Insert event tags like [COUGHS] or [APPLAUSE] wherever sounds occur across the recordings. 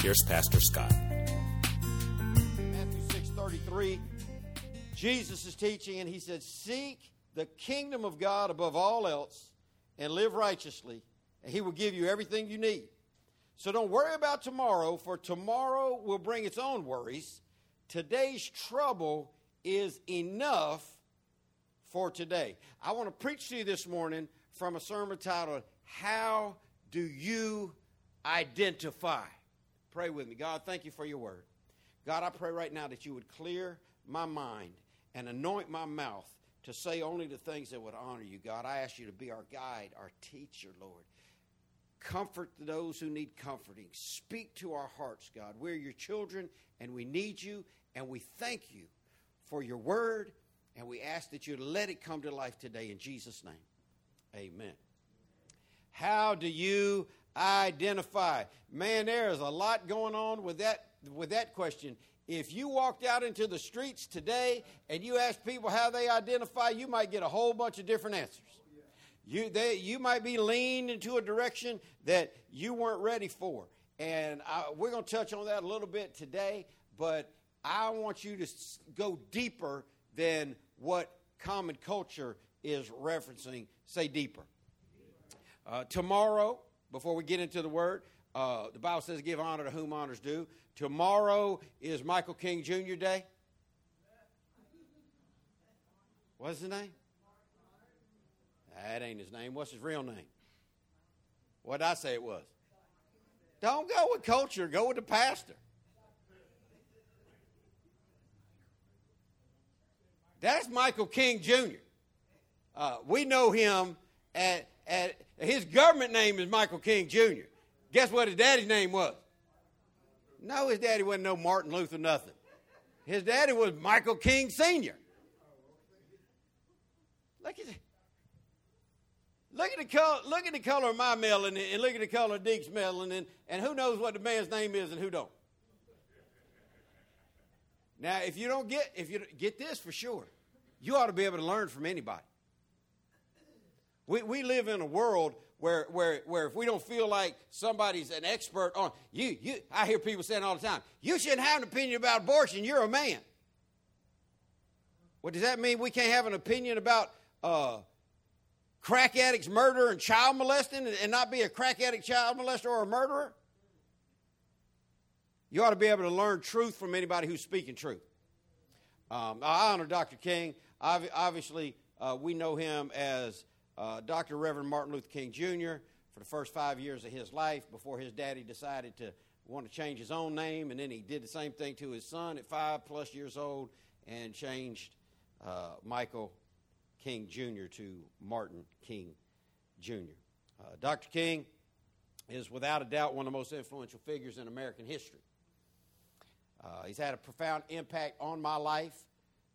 here's Pastor Scott. Matthew 6:33 Jesus is teaching and he said seek the kingdom of God above all else and live righteously and he will give you everything you need. So don't worry about tomorrow for tomorrow will bring its own worries. Today's trouble is enough for today. I want to preach to you this morning from a sermon titled How Do You Identify? Pray with me. God, thank you for your word. God, I pray right now that you would clear my mind and anoint my mouth to say only the things that would honor you, God. I ask you to be our guide, our teacher, Lord. Comfort those who need comforting. Speak to our hearts, God. We're your children and we need you and we thank you for your word and we ask that you let it come to life today in Jesus' name. Amen. How do you identify? Man, there is a lot going on with that with that question. If you walked out into the streets today and you asked people how they identify, you might get a whole bunch of different answers. You, they, you might be leaned into a direction that you weren't ready for. And I, we're going to touch on that a little bit today, but I want you to go deeper than what common culture is referencing. Say deeper. Uh, tomorrow, before we get into the word, uh, the Bible says give honor to whom honors due. Tomorrow is Michael King Jr. Day. What's his name? That ain't his name. What's his real name? What did I say it was? Don't go with culture, go with the pastor. That's Michael King Jr. Uh, we know him at, at his government name is Michael King Jr. Guess what his daddy's name was? No, his daddy wasn't no Martin Luther nothing. His daddy was Michael King Sr. Look at Look at the color. Look at the color of my melon, and look at the color of Deke's melon, and, and who knows what the man's name is and who don't. Now, if you don't get if you get this for sure, you ought to be able to learn from anybody. We, we live in a world where, where, where if we don't feel like somebody's an expert on you, you I hear people saying all the time, you shouldn't have an opinion about abortion. You're a man. What does that mean? We can't have an opinion about uh, crack addicts, murder, and child molesting, and, not be a crack addict, child molester, or a murderer? You ought to be able to learn truth from anybody who's speaking truth. Um, I honor Dr. King. Ob- Obviously, uh, we know him as uh, Dr. Reverend Martin Luther King Jr. for the first five years of his life before his daddy decided to want to change his own name, and then he did the same thing to his son at five plus years old and changed uh, Michael King Jr. to Martin King Jr. Uh, Dr. King is without a doubt one of the most influential figures in American history. Uh, he's had a profound impact on my life,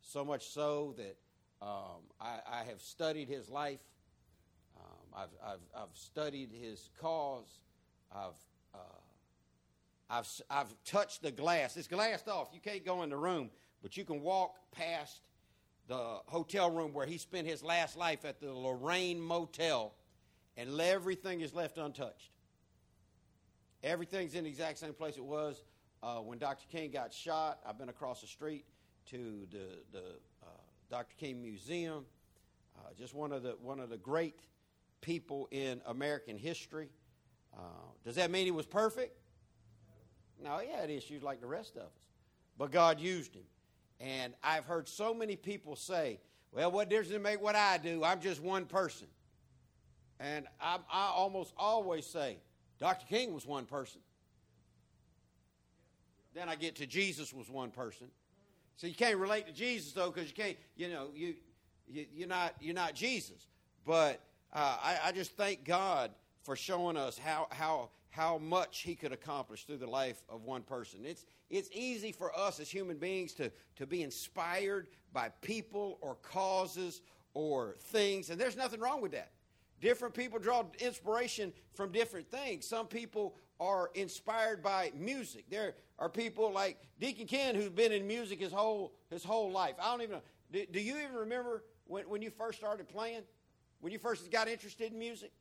so much so that um, I, I have studied his life. I've, I've, I've studied his cause. I've, uh, I've, I've touched the glass. It's glassed off. You can't go in the room, but you can walk past the hotel room where he spent his last life at the Lorraine Motel, and everything is left untouched. Everything's in the exact same place it was uh, when Dr. King got shot. I've been across the street to the, the uh, Dr. King Museum. Uh, just one of the one of the great people in American history. Uh, does that mean he was perfect? No, he had issues like the rest of us, but God used him. And I've heard so many people say, "Well, what difference does it make what I do? I'm just one person." And I, I almost always say, Dr. King was one person. Then I get to Jesus was one person. So you can't relate to Jesus though, because you can't. You know, you, you you're not you're not Jesus. But uh, I, I just thank God for showing us how how how much he could accomplish through the life of one person. It's, it's easy for us as human beings to, to be inspired by people or causes or things, and there's nothing wrong with that. Different people draw inspiration from different things. Some people are inspired by music. There are people like Deacon Ken who's been in music his whole his whole life. I don't even know. Do, do you even remember when, when you first started playing? When you first got interested in music?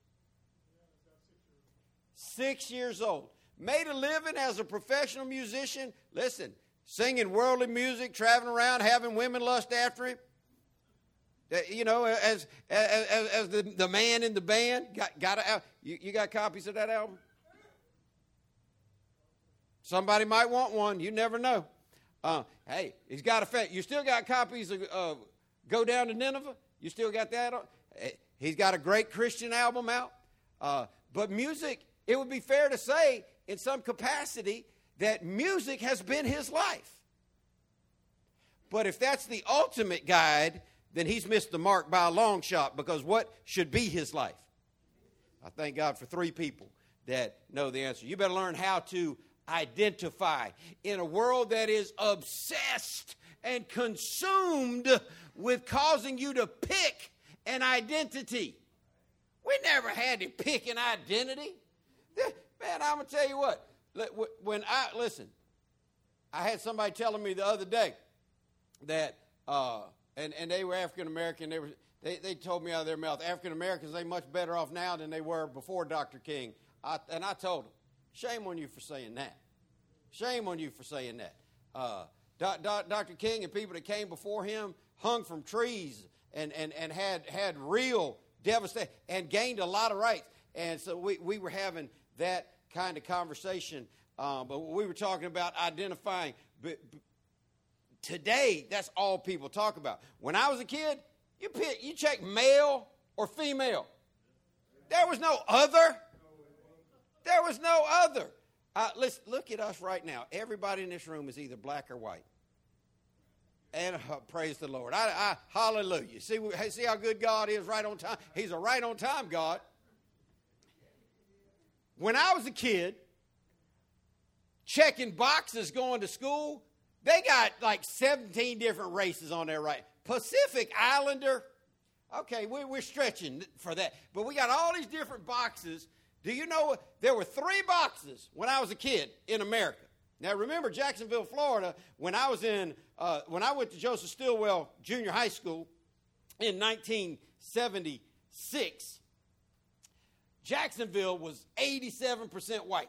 Six years old. Made a living as a professional musician. Listen, singing worldly music, traveling around, having women lust after him. Uh, you know, as as, as the, the man in the band. Got, got a, you, you got copies of that album? Somebody might want one. You never know. Uh, hey, he's got a fan. You still got copies of uh, Go Down to Nineveh? You still got that? On? He's got a great Christian album out. Uh, but music, it would be fair to say, in some capacity, that music has been his life. But if that's the ultimate guide, then he's missed the mark by a long shot because what should be his life? I thank God for three people that know the answer. You better learn how to identify. In a world that is obsessed and consumed with causing you to pick an identity. We never had to pick an identity. Man, I'm going to tell you what. When I, listen, I had somebody telling me the other day that, uh, and, and they were African American, they, were, they, they told me out of their mouth, African Americans, they much better off now than they were before Dr. King. I, and I told them, Shame on you for saying that. Shame on you for saying that. Uh, Dr. King and people that came before him hung from trees and, and, and had, had real devastation and gained a lot of rights. And so we, we were having that kind of conversation. Um, but we were talking about identifying. But today, that's all people talk about. When I was a kid, you, pick, you check male or female. There was no other. There was no other. Uh, let's look at us right now. Everybody in this room is either black or white. And uh, praise the Lord. I, I, hallelujah. See, see how good God is right on time? He's a right on time God. When I was a kid, checking boxes going to school, they got like 17 different races on there, right? Pacific Islander. Okay, we, we're stretching for that. But we got all these different boxes do you know there were three boxes when I was a kid in America? Now remember Jacksonville, Florida, when I was in uh, when I went to Joseph Stilwell Junior High School in 1976, Jacksonville was 87% white.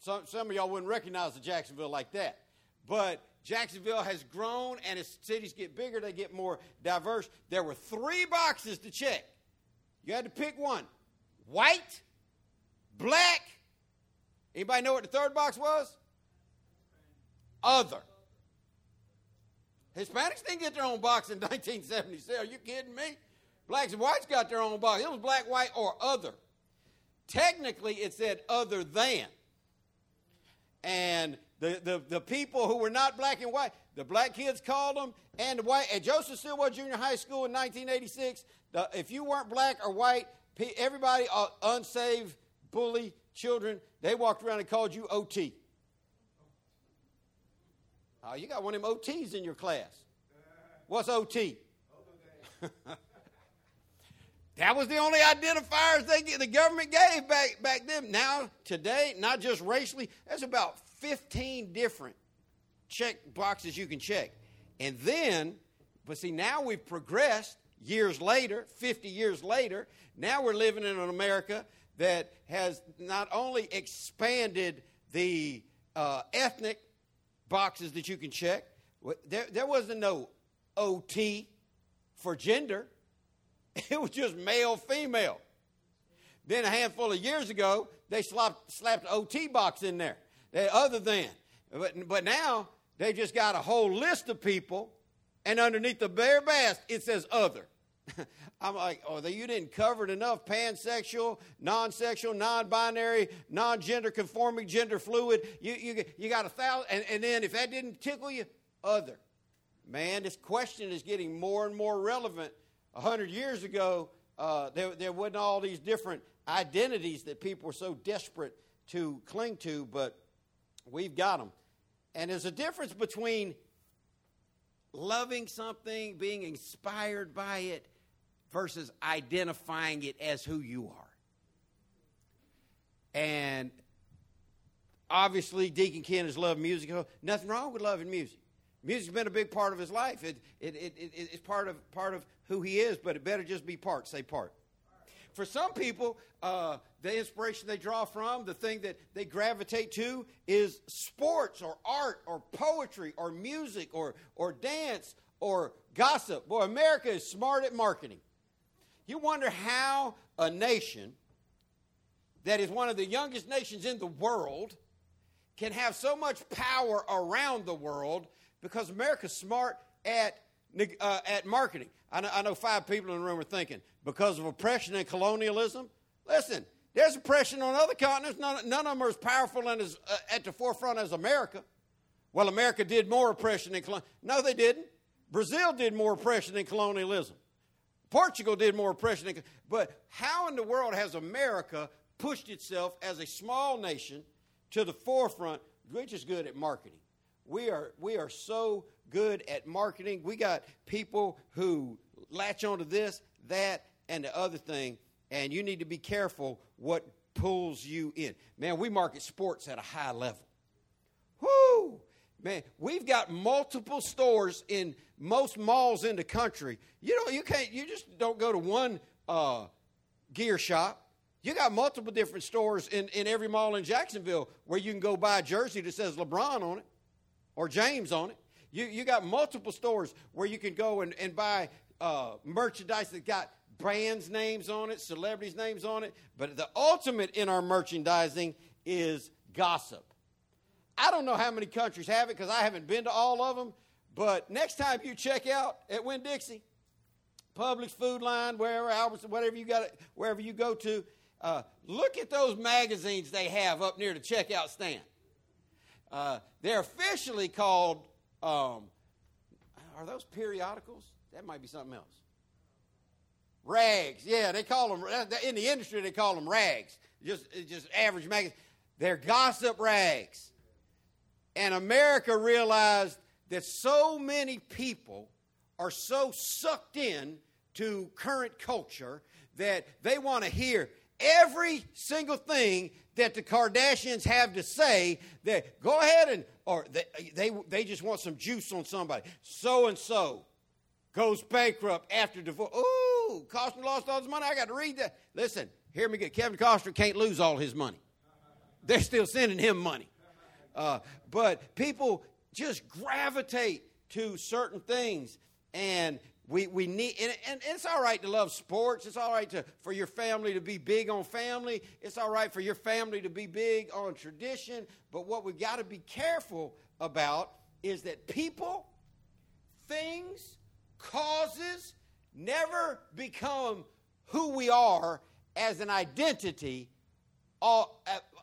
Some, some of y'all wouldn't recognize the Jacksonville like that. But Jacksonville has grown, and as cities get bigger, they get more diverse. There were three boxes to check. You had to pick one white, black. Anybody know what the third box was? Other. Hispanics didn't get their own box in [LAUGHS] 1977. Are you kidding me? Blacks and whites got their own box. It was black, white, or other. Technically, it said other than. And the, the, the people who were not black and white, the black kids called them, and the white at Joseph Stilwell Junior High School in 1986, the, if you weren't black or white, everybody, uh, unsaved, bully, children, they walked around and called you OT. Oh, you got one of them OTs in your class. What's OT? [LAUGHS] that was the only identifiers they the government gave back, back then. Now, today, not just racially, there's about 15 different check boxes you can check. And then, but see, now we've progressed years later, 50 years later, now we're living in an America that has not only expanded the uh, ethnic boxes that you can check, there, there wasn't no OT for gender, [LAUGHS] it was just male, female. Then a handful of years ago, they slapped, slapped OT box in there, they, other than. But, but now they just got a whole list of people, and underneath the bare bast, it says other. [LAUGHS] I'm like, oh, you didn't cover it enough. Pansexual, non sexual, non binary, non gender conforming, gender fluid. You, you, you got a thousand. And, and then if that didn't tickle you, other. Man, this question is getting more and more relevant. A hundred years ago, uh, there, there wasn't all these different identities that people were so desperate to cling to, but we've got them. And there's a difference between loving something, being inspired by it, versus identifying it as who you are. And obviously, Deacon Ken has loved music. Nothing wrong with loving music. Music's been a big part of his life. It, it, it, it, it's part of, part of who he is, but it better just be part. Say part. For some people, uh, the inspiration they draw from, the thing that they gravitate to, is sports or art or poetry or music or, or dance or gossip. Boy, America is smart at marketing. You wonder how a nation that is one of the youngest nations in the world can have so much power around the world because America's smart at, uh, at marketing. I know, I know five people in the room are thinking, because of oppression and colonialism? Listen, there's oppression on other continents. None, none of them are as powerful and as, uh, at the forefront as America. Well, America did more oppression than colonialism. No, they didn't. Brazil did more oppression than colonialism. Portugal did more oppression than. But how in the world has America pushed itself as a small nation to the forefront? We're just good at marketing. We are, we are so good at marketing. We got people who latch onto this, that, and the other thing, and you need to be careful what pulls you in. Man, we market sports at a high level. Man, we've got multiple stores in most malls in the country. You know, you can't. You just don't go to one uh, gear shop. You got multiple different stores in, in every mall in Jacksonville where you can go buy a jersey that says LeBron on it or James on it. You, you got multiple stores where you can go and, and buy uh, merchandise that got brands' names on it, celebrities' names on it. But the ultimate in our merchandising is gossip. I don't know how many countries have it because I haven't been to all of them. But next time you check out at Winn Dixie, Publix Food Lion, wherever, Albertson, whatever you got, wherever you go to, uh, look at those magazines they have up near the checkout stand. Uh, they're officially called, um, are those periodicals? That might be something else. Rags, yeah, they call them in the industry. They call them rags. Just, just average magazines. They're gossip rags. And America realized that so many people are so sucked in to current culture that they want to hear every single thing that the Kardashians have to say that go ahead and or they they, they just want some juice on somebody. So and so goes bankrupt after divorce. Ooh, Costner lost all his money. I got to read that. Listen, hear me good. Kevin Costner can't lose all his money. They're still sending him money. Uh, but people just gravitate to certain things, and we, we need, and, and, it's all right to love sports. It's all right to, for your family to be big on family. It's all right for your family to be big on tradition. But what we got to be careful about is that people, things, causes never become who we are as an identity, uh,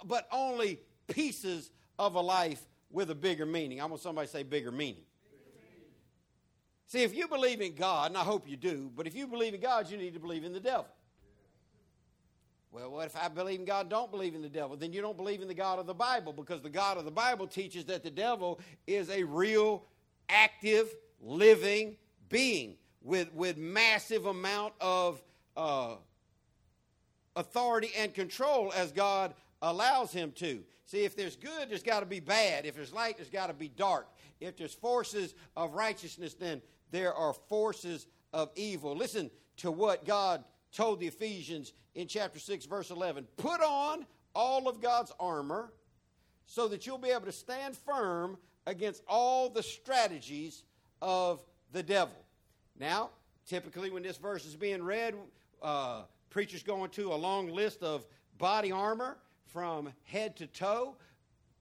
but only pieces of a life with a bigger meaning. I want somebody to say bigger meaning. See, if you believe in God, and I hope you do, but if you believe in God, you need to believe in the devil. Well, what if I believe in God, don't believe in the devil? Then you don't believe in the God of the Bible because the God of the Bible teaches that the devil is a real, active, living being with, with massive amount of uh, authority and control as God allows him to. See, if there's good, there's got to be bad. If there's light, there's got to be dark. If there's forces of righteousness, then there are forces of evil. Listen to what God told the Ephesians in chapter 6, verse 11. Put on all of God's armor so that you'll be able to stand firm against all the strategies of the devil. Now, typically, when this verse is being read, uh, preachers go into a long list of body armor from head to toe.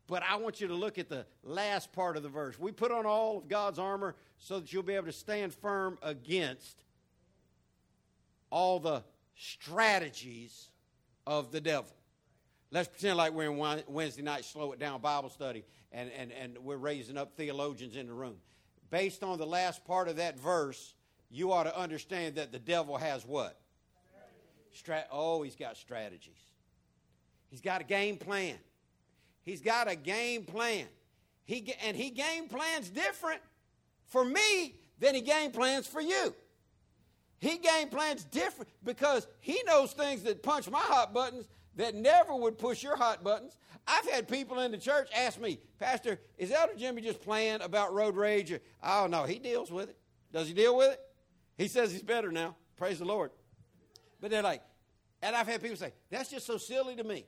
But I want you to look at the last part of the verse. We put on all of God's armor so that you'll be able to stand firm against all the strategies of the devil. Let's pretend like we're in Wednesday night slow it down Bible study and, and, and we're raising up theologians in the room. Based on the last part of that verse, you ought to understand that the devil has what? Strat- oh, he's got strategies. He's got a game plan. He's got a game plan. He, and he game plans different for me than he game plans for you. He game plans different because he knows things that punch my hot buttons that never would push your hot buttons. I've had people in the church ask me, Pastor, is Elder Jimmy just playing about road rage? oh, no, he deals with it. Does he deal with it? He says he's better now. Praise the Lord. But they're like, and I've had people say, that's just so silly to me.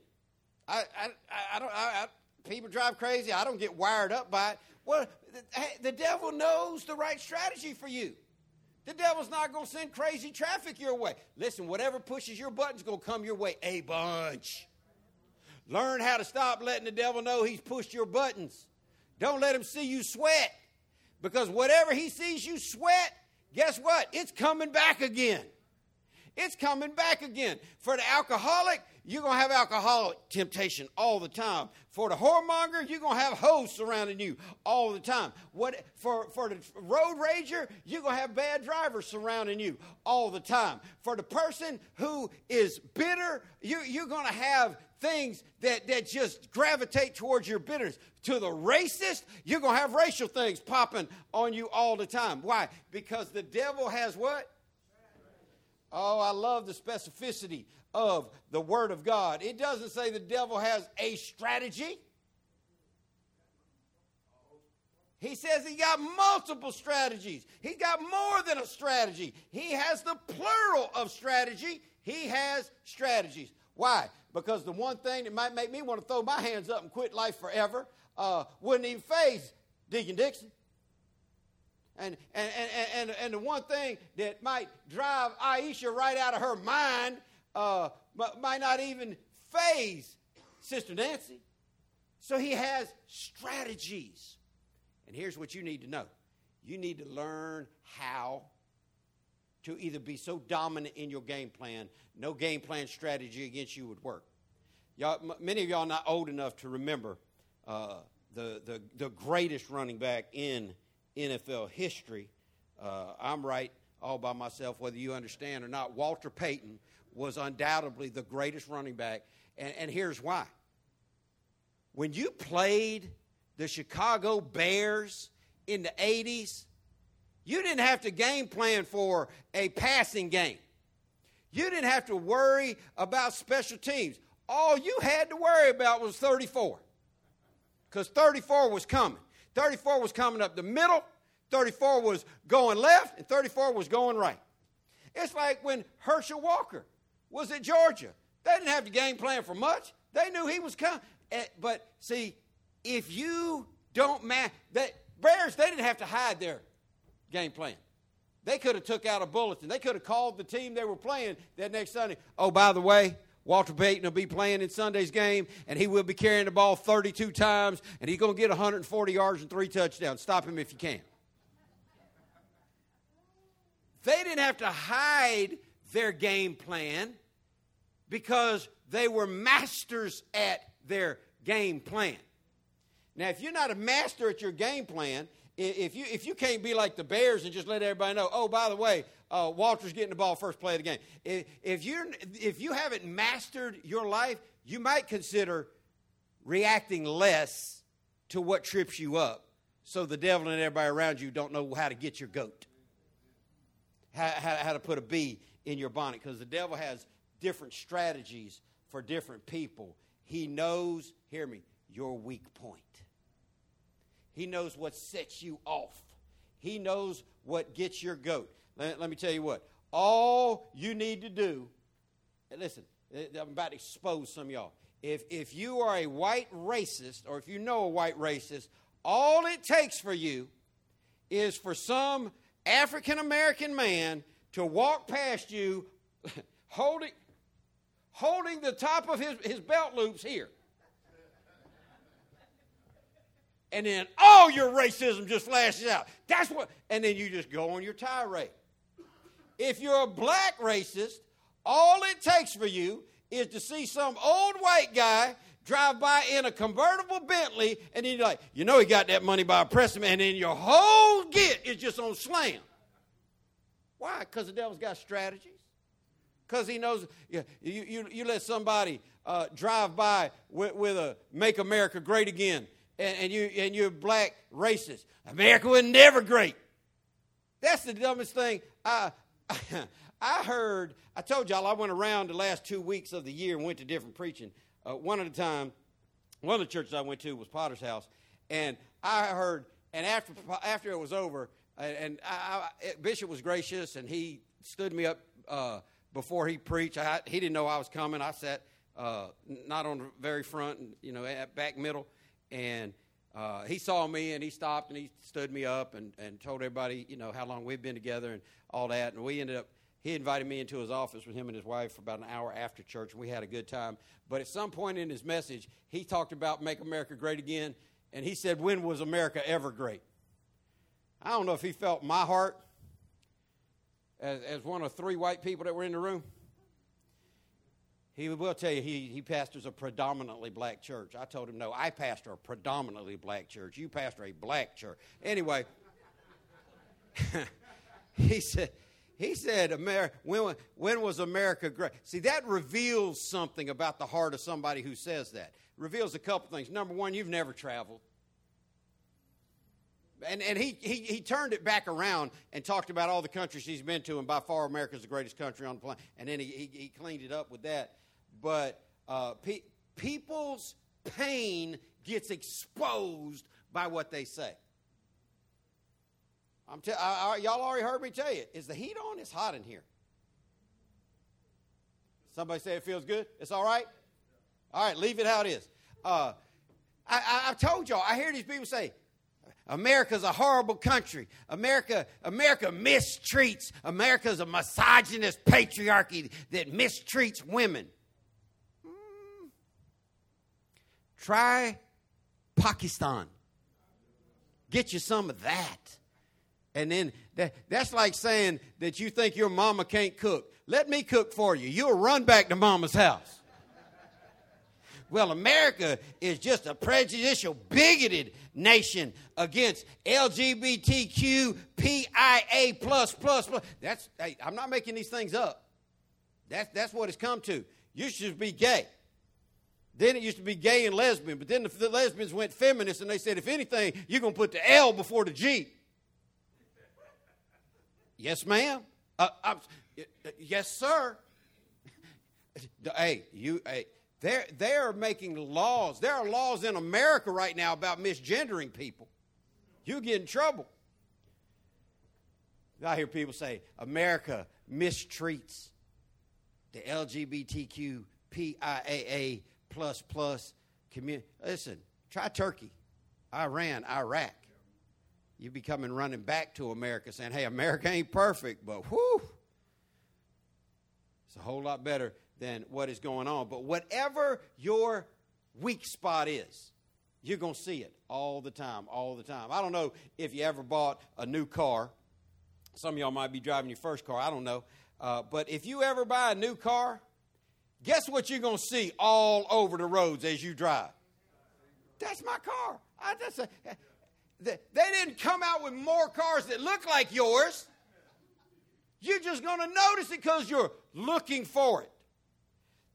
I, I, I don't, I, I, people drive crazy. I don't get wired up by it. Well, the, the devil knows the right strategy for you. The devil's not going to send crazy traffic your way. Listen, whatever pushes your button's going to come your way a bunch. Learn how to stop letting the devil know he's pushed your buttons. Don't let him see you sweat. Because whatever he sees you sweat, guess what? It's coming back again. It's coming back again. For the alcoholic, you're going to have alcoholic temptation all the time. For the whoremonger, you're going to have hoes surrounding you all the time. What, for, for the road rager, you're going to have bad drivers surrounding you all the time. For the person who is bitter, you, you're going to have things that, that just gravitate towards your bitterness. To the racist, you're going to have racial things popping on you all the time. Why? Because the devil has what? Oh, I love the specificity of the Word of God. It doesn't say the devil has a strategy. He says he got multiple strategies. He got more than a strategy. He has the plural of strategy. He has strategies. Why? Because the one thing that might make me want to throw my hands up and quit life forever uh, wouldn't even faze Deacon Dixon. And, and, and, and, and the one thing that might drive Aisha right out of her mind uh, might not even faze Sister Nancy. So he has strategies. And here's what you need to know you need to learn how to either be so dominant in your game plan, no game plan strategy against you would work. Y'all, many of y'all not old enough to remember uh, the, the, the greatest running back in NFL history. Uh, I'm right all by myself, whether you understand or not. Walter Payton was undoubtedly the greatest running back, and, and here's why. When you played the Chicago Bears in the 80s, you didn't have to game plan for a passing game. You didn't have to worry about special teams. All you had to worry about was 34. Because 34 was coming. 34 was coming up the middle, 34 was going left, and 34 was going right. It's like when Herschel Walker was at Georgia. They didn't have to game plan for much. They knew he was coming. Eh, but see, if you don't match that Bears, they didn't have to hide their game plan. They could have took out a bulletin. They could have called the team they were playing that next Sunday. Oh, by the way, Walter Payton will be playing in Sunday's game, and he will be carrying the ball 32 times, and he's going to get 140 yards and three touchdowns. Stop him if you can. They didn't have to hide their game plan because they were masters at their game plan. Now, if you're not a master at your game plan, if you if you can't be like the Bears and just let everybody know, oh, by the way, uh, Walter's getting the ball first play of the game. If, if you if you haven't mastered your life, you might consider reacting less to what trips you up, so the devil and everybody around you don't know how to get your goat, how, how, how to put a bee in your bonnet, because the devil has different strategies for different people. He knows, hear me, your weak point. He knows what sets you off. He knows what gets your goat. Let, let me tell you what. All you need to do, listen, eh, I'm about to expose some of y'all. If, if you are a white racist, or if you know a white racist, all it takes for you is for some African American man to walk past you [LAUGHS] holding, holding the top of his, his belt loops here. And then all your racism just flashes out. That's what, and then you just go on your tirade. If you're a black racist, all it takes for you is to see some old white guy drive by in a convertible Bentley, and then you're like, you know, he got that money by oppressing, me, and then your whole get is just on slam. Why? Because the devil's got strategies. because he knows you, you, you let somebody uh, drive by with, with, a Make America Great Again, and, and, you, and you're black racist. America was never great. That's the dumbest thing. I, [COUGHS] I heard, I told y'all I went around the last two weeks of the year and went to different preaching, uh, one at a time. One of the churches I went to was Potter's House, and I heard, and after, after it was over, and I, I, Bishop was gracious, and he stood me up uh, before he preached. I, he didn't know I was coming. I sat uh, not on the very front, you know, at back middle, and uh, he saw me and he stopped and he stood me up and, and told everybody, you know, how long we've been together and all that. And we ended up, he invited me into his office with him and his wife for about an hour after church, and we had a good time. But at some point in his message, he talked about Make America Great Again, and he said, When was America ever great? I don't know if he felt my heart as, as one of three white people that were in the room. He will tell you he, he pastors a predominantly black church. I told him, no, I pastor a predominantly black church. You pastor a black church. Anyway, [LAUGHS] he said, he said, America, when, when was America great? See, that reveals something about the heart of somebody who says that. reveals a couple things. Number one, you've never traveled. And, and he, he, he turned it back around and talked about all the countries he's been to, and by far America's the greatest country on the planet. And then he, he, he cleaned it up with that. But uh, pe- people's pain gets exposed by what they say. I'm te- y'all already heard me tell you. Is the heat on? It's hot in here. Somebody say it feels good? It's all right? All right, leave it how it is. Uh, I, have told y'all, I hear these people say, America's a horrible country. America, America mistreats. America's a misogynist patriarchy that mistreats women. Mm. Try Pakistan. Get you some of that. And then that, that's like saying that you think your mama can't cook. Let me cook for you. You'll run back to mama's house. Well, America is just a prejudicial, bigoted nation against LGBTQ, PIA plus plus plus. That's hey, I'm not making these things up. That's that's what it's come to. You should be gay. Then it used to be gay and lesbian, but then the, the lesbians went feminist and they said, if anything, you're going to put the L before the G. yes, ma'am. Uh, yes, sir. [LAUGHS] hey, you. Hey, they're, they're making laws. There are laws in America right now about misgendering people. You get in trouble. I hear people say America mistreats the LGBTQ PIAA plus plus community. Listen, try Turkey, Iran, Iraq. You be coming running back to America saying, hey, America ain't perfect, but whoo, it's a whole lot better than what is going on. But whatever your weak spot is, you're going to see it all the time, all the time. I don't know if you ever bought a new car. Some of y'all might be driving your first car. I don't know. Uh, but if you ever buy a new car, guess what you're going to see all over the roads as you drive? That's my car. I, that's a, they didn't come out with more cars that look like yours. You're just going to notice it because you're looking for it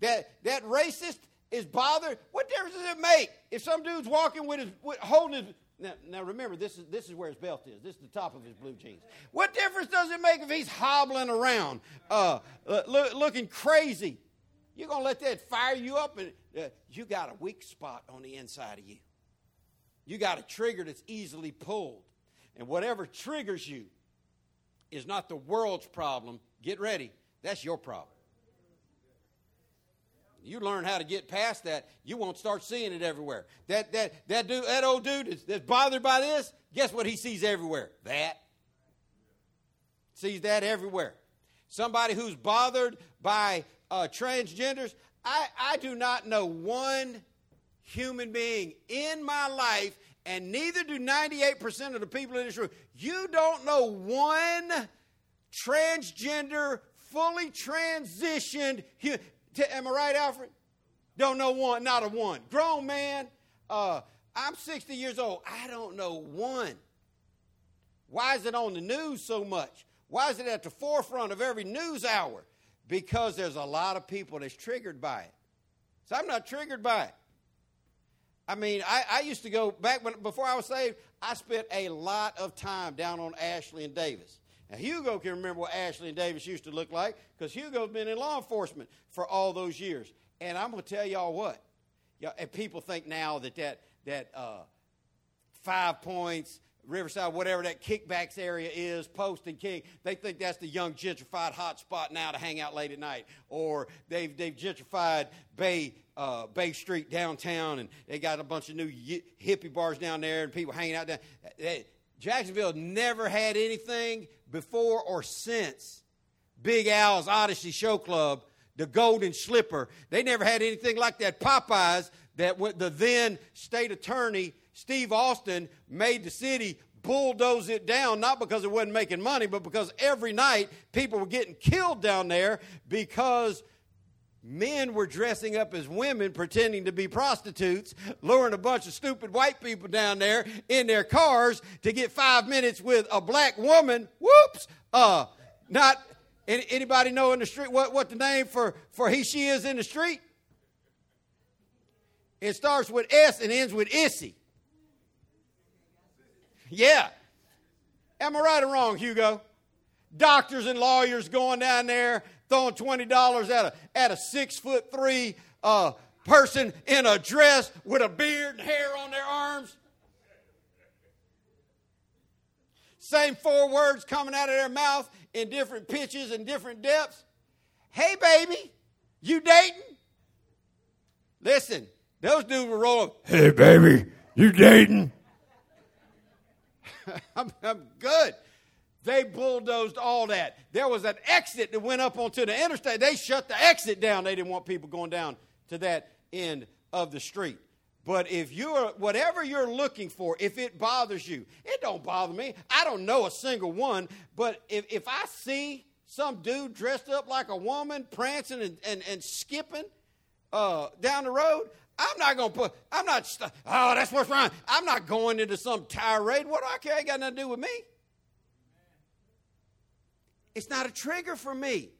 that that racist is bothered, what difference does it make if some dude's walking with his with, holding his now, now remember this is this is where his belt is. This is the top of his blue jeans. What difference does it make if he's hobbling around, uh, look, looking crazy? You're gonna let that fire you up, and uh, you got a weak spot on the inside of you. You got a trigger that's easily pulled, and whatever triggers you is not the world's problem. Get ready, that's your problem. You learn how to get past that, you won't start seeing it everywhere. That that that dude, that old dude is, that's bothered by this. Guess what he sees everywhere? That sees that everywhere. Somebody who's bothered by uh, transgenders. I, I do not know one human being in my life, and neither do 98% of the people in this room. You don't know one transgender, fully transitioned human. Am I right, Alfred? Don't know one, not a one. Grown man, uh, I'm 60 years old. I don't know one. Why is it on the news so much? Why is it at the forefront of every news hour? because there's a lot of people that's triggered by it. So I'm not triggered by it. I mean, I, I used to go back when before I was saved. I spent a lot of time down on Ashley and Davis. Now Hugo can remember what Ashley and Davis used to look like because Hugo's been in law enforcement for all those years. And I'm going to tell y'all what. Y'all, and people think now that that that uh, five points, Riverside, whatever that kickbacks area is, Post and King, they think that's the young gentrified hot spot now to hang out late at night. Or they've, they've gentrified Bay, uh, Bay Street downtown and they got a bunch of new hippie bars down there and people hanging out there. Jacksonville never had anything before or since Big Al's Odyssey Show Club, the Golden Slipper. They never had anything like that. Popeyes, that the then state attorney Steve Austin made the city bulldoze it down, not because it wasn't making money, but because every night people were getting killed down there because men were dressing up as women pretending to be prostitutes, luring a bunch of stupid white people down there in their cars to get five minutes with a black woman. Whoops! Uh, not anybody know in the street what, what the name for, for he she is in the street? It starts with S and ends with Issy. Yeah. Am I right or wrong, Hugo? Doctors and lawyers going down there throwing twenty dollars at a at a six foot three uh, person in a dress with a beard and hair on their arms. Same four words coming out of their mouth in different pitches and different depths. Hey, baby, you dating? Listen, those dudes were rolling. Hey, baby, you dating? [LAUGHS] I'm, I'm good. They bulldozed all that. There was an exit that went up onto the interstate. They shut the exit down. They didn't want people going down to that end of the street. But if you're whatever you're looking for, if it bothers you, it don't bother me. I don't know a single one, but if, if I see some dude dressed up like a woman prancing and, and, and skipping uh, down the road, I'm not to put, I'm not, oh, that's what's wrong. I'm not going into some tirade. What do I care? It got nothing to do with me. It's not a trigger for me.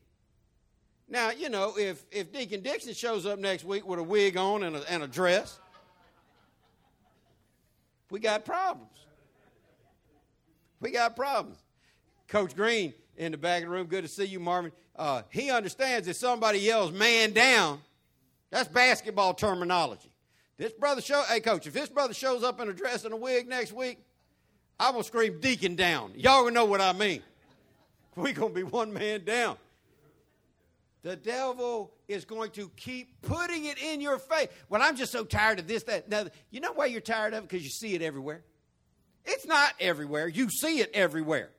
Now, you know, if, if Deacon Dixon shows up next week with a wig on and a, and a dress, we got problems. We got problems. Coach Green in the back of the room, good to see you, Marvin. Uh, he understands if somebody yells man down, that's basketball terminology. This brother show, hey coach, if this brother shows up in a dress and a wig next week, I'm gonna scream deacon down. Y'all gonna know what I mean. [LAUGHS] We're gonna be one man down. The devil is going to keep putting it in your face. Well, I'm just so tired of this, that, now, you know why you're tired of it? Because you see it everywhere. It's not everywhere. You see it everywhere.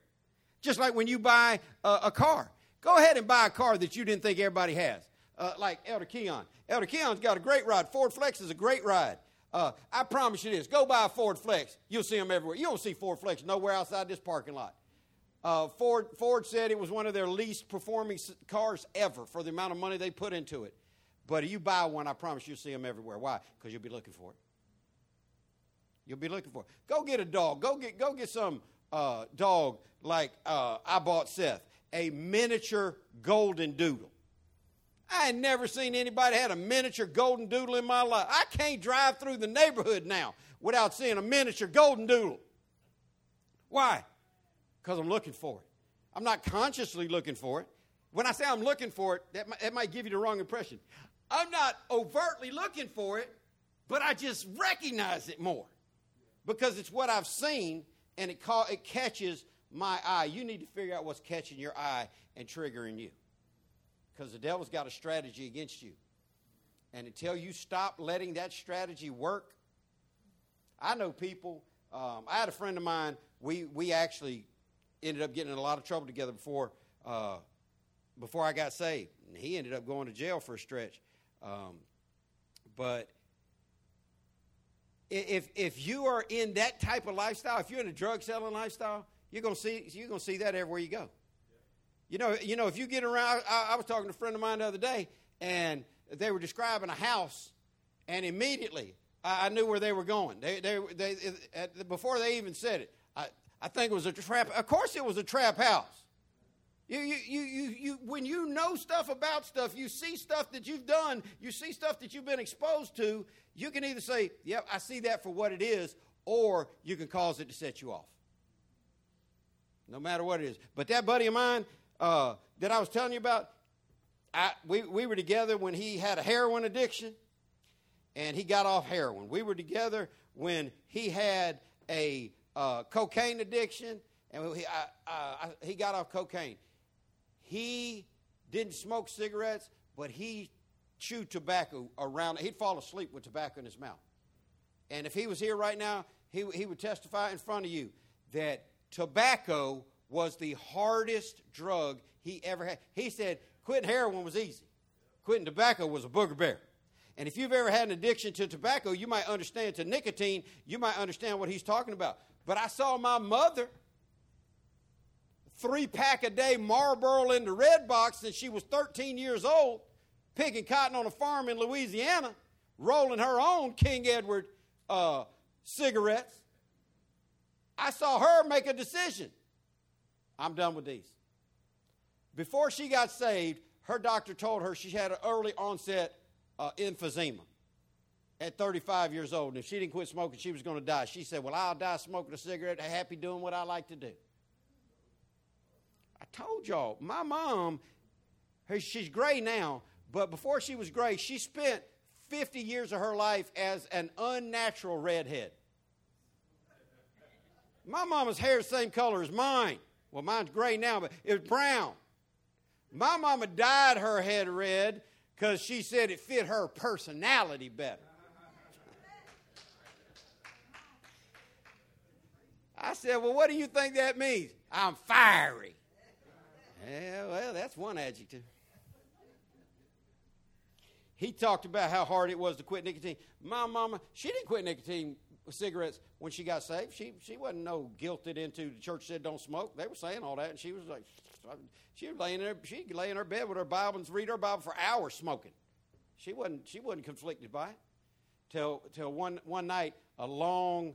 Just like when you buy a, a car. Go ahead and buy a car that you didn't think everybody has uh, like Elder Keon. Elder Keon's got a great ride. Ford Flex is a great ride. Uh, I promise you this. Go buy a Ford Flex. You'll see them everywhere. You don't see Ford Flex nowhere outside this parking lot. Uh, Ford, Ford said it was one of their least performing cars ever for the amount of money they put into it. But if you buy one, I promise you'll see them everywhere. Why? Because you'll be looking for it. You'll be looking for it. Go get a dog. Go get, go get some uh, dog like uh, I bought Seth, a miniature golden doodle. I had never seen anybody had a miniature golden doodle in my life. I can't drive through the neighborhood now without seeing a miniature golden doodle. Why? Because I'm looking for it. I'm not consciously looking for it. When I say I'm looking for it, that might, that might give you the wrong impression. I'm not overtly looking for it, but I just recognize it more because it's what I've seen and it, call, it catches my eye. You need to figure out what's catching your eye and triggering you because the devil's got a strategy against you. And until you stop letting that strategy work, I know people. Um, I had a friend of mine. We we actually ended up getting in a lot of trouble together before uh, before I got saved. And he ended up going to jail for a stretch. Um, but if if you are in that type of lifestyle, if you're in a drug selling lifestyle, you're gonna see you're gonna see that everywhere you go. You know, you know, if you get around, I, I was talking to a friend of mine the other day, and they were describing a house, and immediately I, I knew where they were going. They, they, they, before they even said it, I, I think it was a trap. Of course, it was a trap house. You, you, you, you, you, when you know stuff about stuff, you see stuff that you've done, you see stuff that you've been exposed to, you can either say, Yep, I see that for what it is, or you can cause it to set you off. No matter what it is. But that buddy of mine uh, that I was telling you about, I, we, we were together when he had a heroin addiction and he got off heroin. We were together when he had a uh, cocaine addiction and he, I, I, he got off cocaine. He didn't smoke cigarettes, but he chewed tobacco around. He'd fall asleep with tobacco in his mouth. And if he was here right now, he, he would testify in front of you that tobacco was the hardest drug he ever had. He said quitting heroin was easy, quitting tobacco was a booger bear. And if you've ever had an addiction to tobacco, you might understand to nicotine, you might understand what he's talking about. But I saw my mother three pack a day Marlboro in the red box since she was 13 years old, picking cotton on a farm in Louisiana, rolling her own King Edward uh, cigarettes. I saw her make a decision. I'm done with these. Before she got saved, her doctor told her she had an early onset uh, emphysema at 35 years old. And if she didn't quit smoking, she was going to die. She said, Well, I'll die smoking a cigarette, happy doing what I like to do. I told y'all, my mom, she's gray now, but before she was gray, she spent 50 years of her life as an unnatural redhead. My mama's hair is the same color as mine. Well, mine's gray now, but it was brown. My mama dyed her head red because she said it fit her personality better. I said, Well, what do you think that means? I'm fiery. Yeah, well, that's one adjective. He talked about how hard it was to quit nicotine. My mama, she didn't quit nicotine cigarettes when she got saved. She she wasn't no guilted into the church said don't smoke. They were saying all that, and she was like, she was laying there, she lay in her bed with her Bible and read her Bible for hours smoking. She wasn't she wasn't conflicted by it. Till till one one night, a long,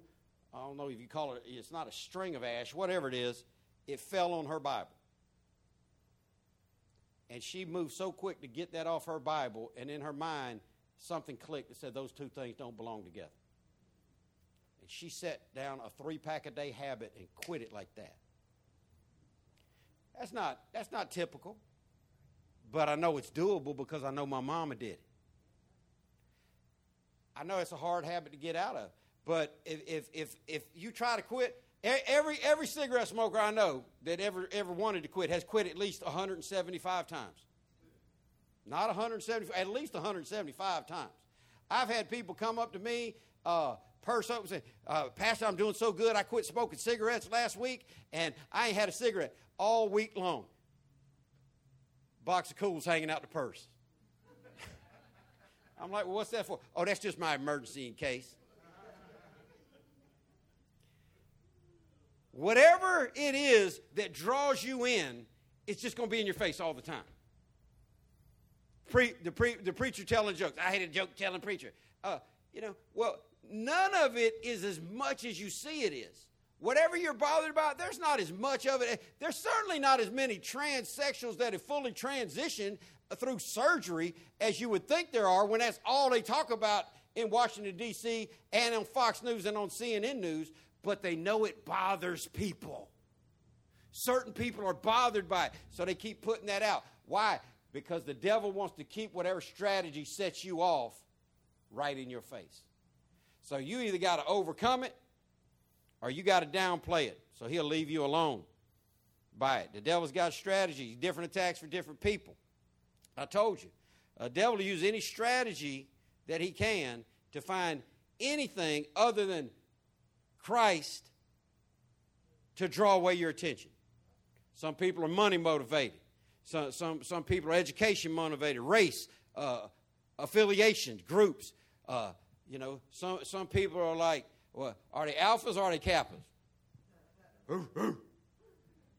I don't know if you call it, it's not a string of ash, whatever it is, it fell on her Bible. And she moved so quick to get that off her Bible, and in her mind, something clicked that said those two things don't belong together. And she set down a three pack a day habit and quit it like that. That's not, that's not typical, but I know it's doable because I know my mama did it. I know it's a hard habit to get out of, but if, if, if, if you try to quit, Every, every cigarette smoker I know that ever, ever wanted to quit has quit at least 175 times. Not 175, at least 175 times. I've had people come up to me, uh, purse open, say, uh, Pastor, I'm doing so good. I quit smoking cigarettes last week, and I ain't had a cigarette all week long. Box of Kools hanging out the purse. [LAUGHS] I'm like, well, what's that for? Oh, that's just my emergency in case. Whatever it is that draws you in, it's just going to be in your face all the time. Pre, the, pre, the preacher telling jokes. I hate a joke telling preacher. Uh, you know, well, none of it is as much as you see it is. Whatever you're bothered about, there's not as much of it. There's certainly not as many transsexuals that have fully transitioned through surgery as you would think there are when that's all they talk about in Washington, D.C., and on Fox News and on CNN News but they know it bothers people. Certain people are bothered by it, so they keep putting that out. Why? Because the devil wants to keep whatever strategy sets you off right in your face. So you either got to overcome it or you got to downplay it. So he'll leave you alone by it. The devil's got strategies, different attacks for different people. I told you. A devil will use any strategy that he can to find anything other than Christ to draw away your attention. Some people are money motivated. Some, some, some people are education motivated, race, uh, affiliations, groups. Uh, you know, some, some people are like, well, are they alphas or are they kappas?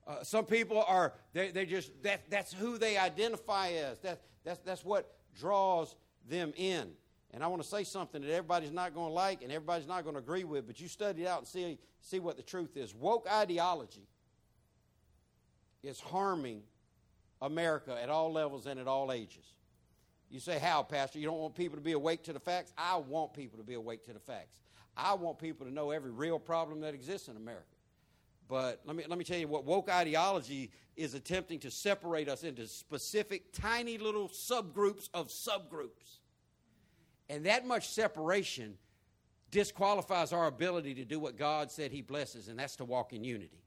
Uh, some people are, they, they just, that, that's who they identify as. That, that's, that's what draws them in. And I want to say something that everybody's not going to like and everybody's not going to agree with, but you study it out and see, see what the truth is. Woke ideology is harming America at all levels and at all ages. You say, How, Pastor? You don't want people to be awake to the facts? I want people to be awake to the facts. I want people to know every real problem that exists in America. But let me, let me tell you what woke ideology is attempting to separate us into specific, tiny little subgroups of subgroups. And that much separation disqualifies our ability to do what God said He blesses, and that's to walk in unity.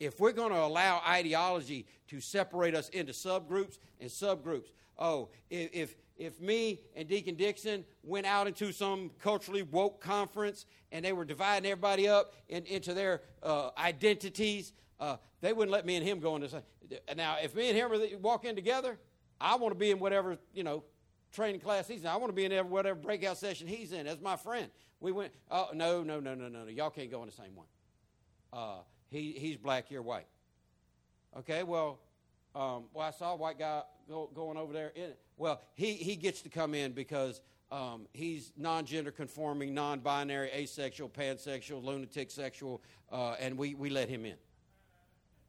If we're going to allow ideology to separate us into subgroups and subgroups, oh, if, if, me and Deacon Dixon went out into some culturally woke conference and they were dividing everybody up in, into their uh, identities, uh, they wouldn't let me and him go into. Now, if me and him walk in together, I want to be in whatever you know training class he's in. I want to be in whatever breakout session he's in. As my friend, we went. Oh no, no, no, no, no, no! Y'all can't go in the same one. Uh, he he's black, you're white. Okay, well, um, well, I saw a white guy go, going over there. In, well, he, he gets to come in because um, he's non gender conforming, non binary, asexual, pansexual, lunatic sexual, uh, and we, we let him in.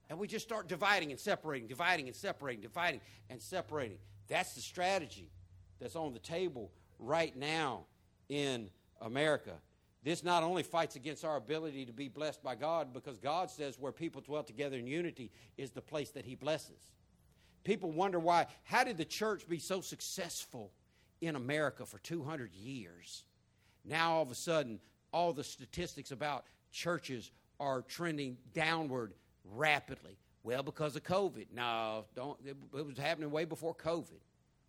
And we just start dividing and separating, dividing and separating, dividing and separating. That's the strategy that's on the table right now in America. This not only fights against our ability to be blessed by God, because God says where people dwell together in unity is the place that He blesses people wonder why. How did the church be so successful in America for 200 years? Now, all of a sudden, all the statistics about churches are trending downward rapidly. Well, because of COVID. No, don't. It was happening way before COVID.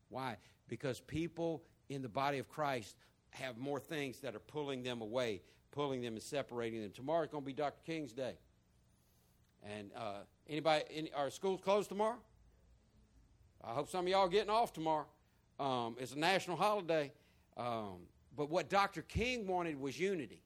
Why? Because people in the body of Christ have more things that are pulling them away, pulling them and separating them. Tomorrow's going to be Dr. King's Day. And uh, anybody, any, are schools closed tomorrow? I hope some of y'all are getting off tomorrow. Um, it's a national holiday. Um, but what Dr. King wanted was unity.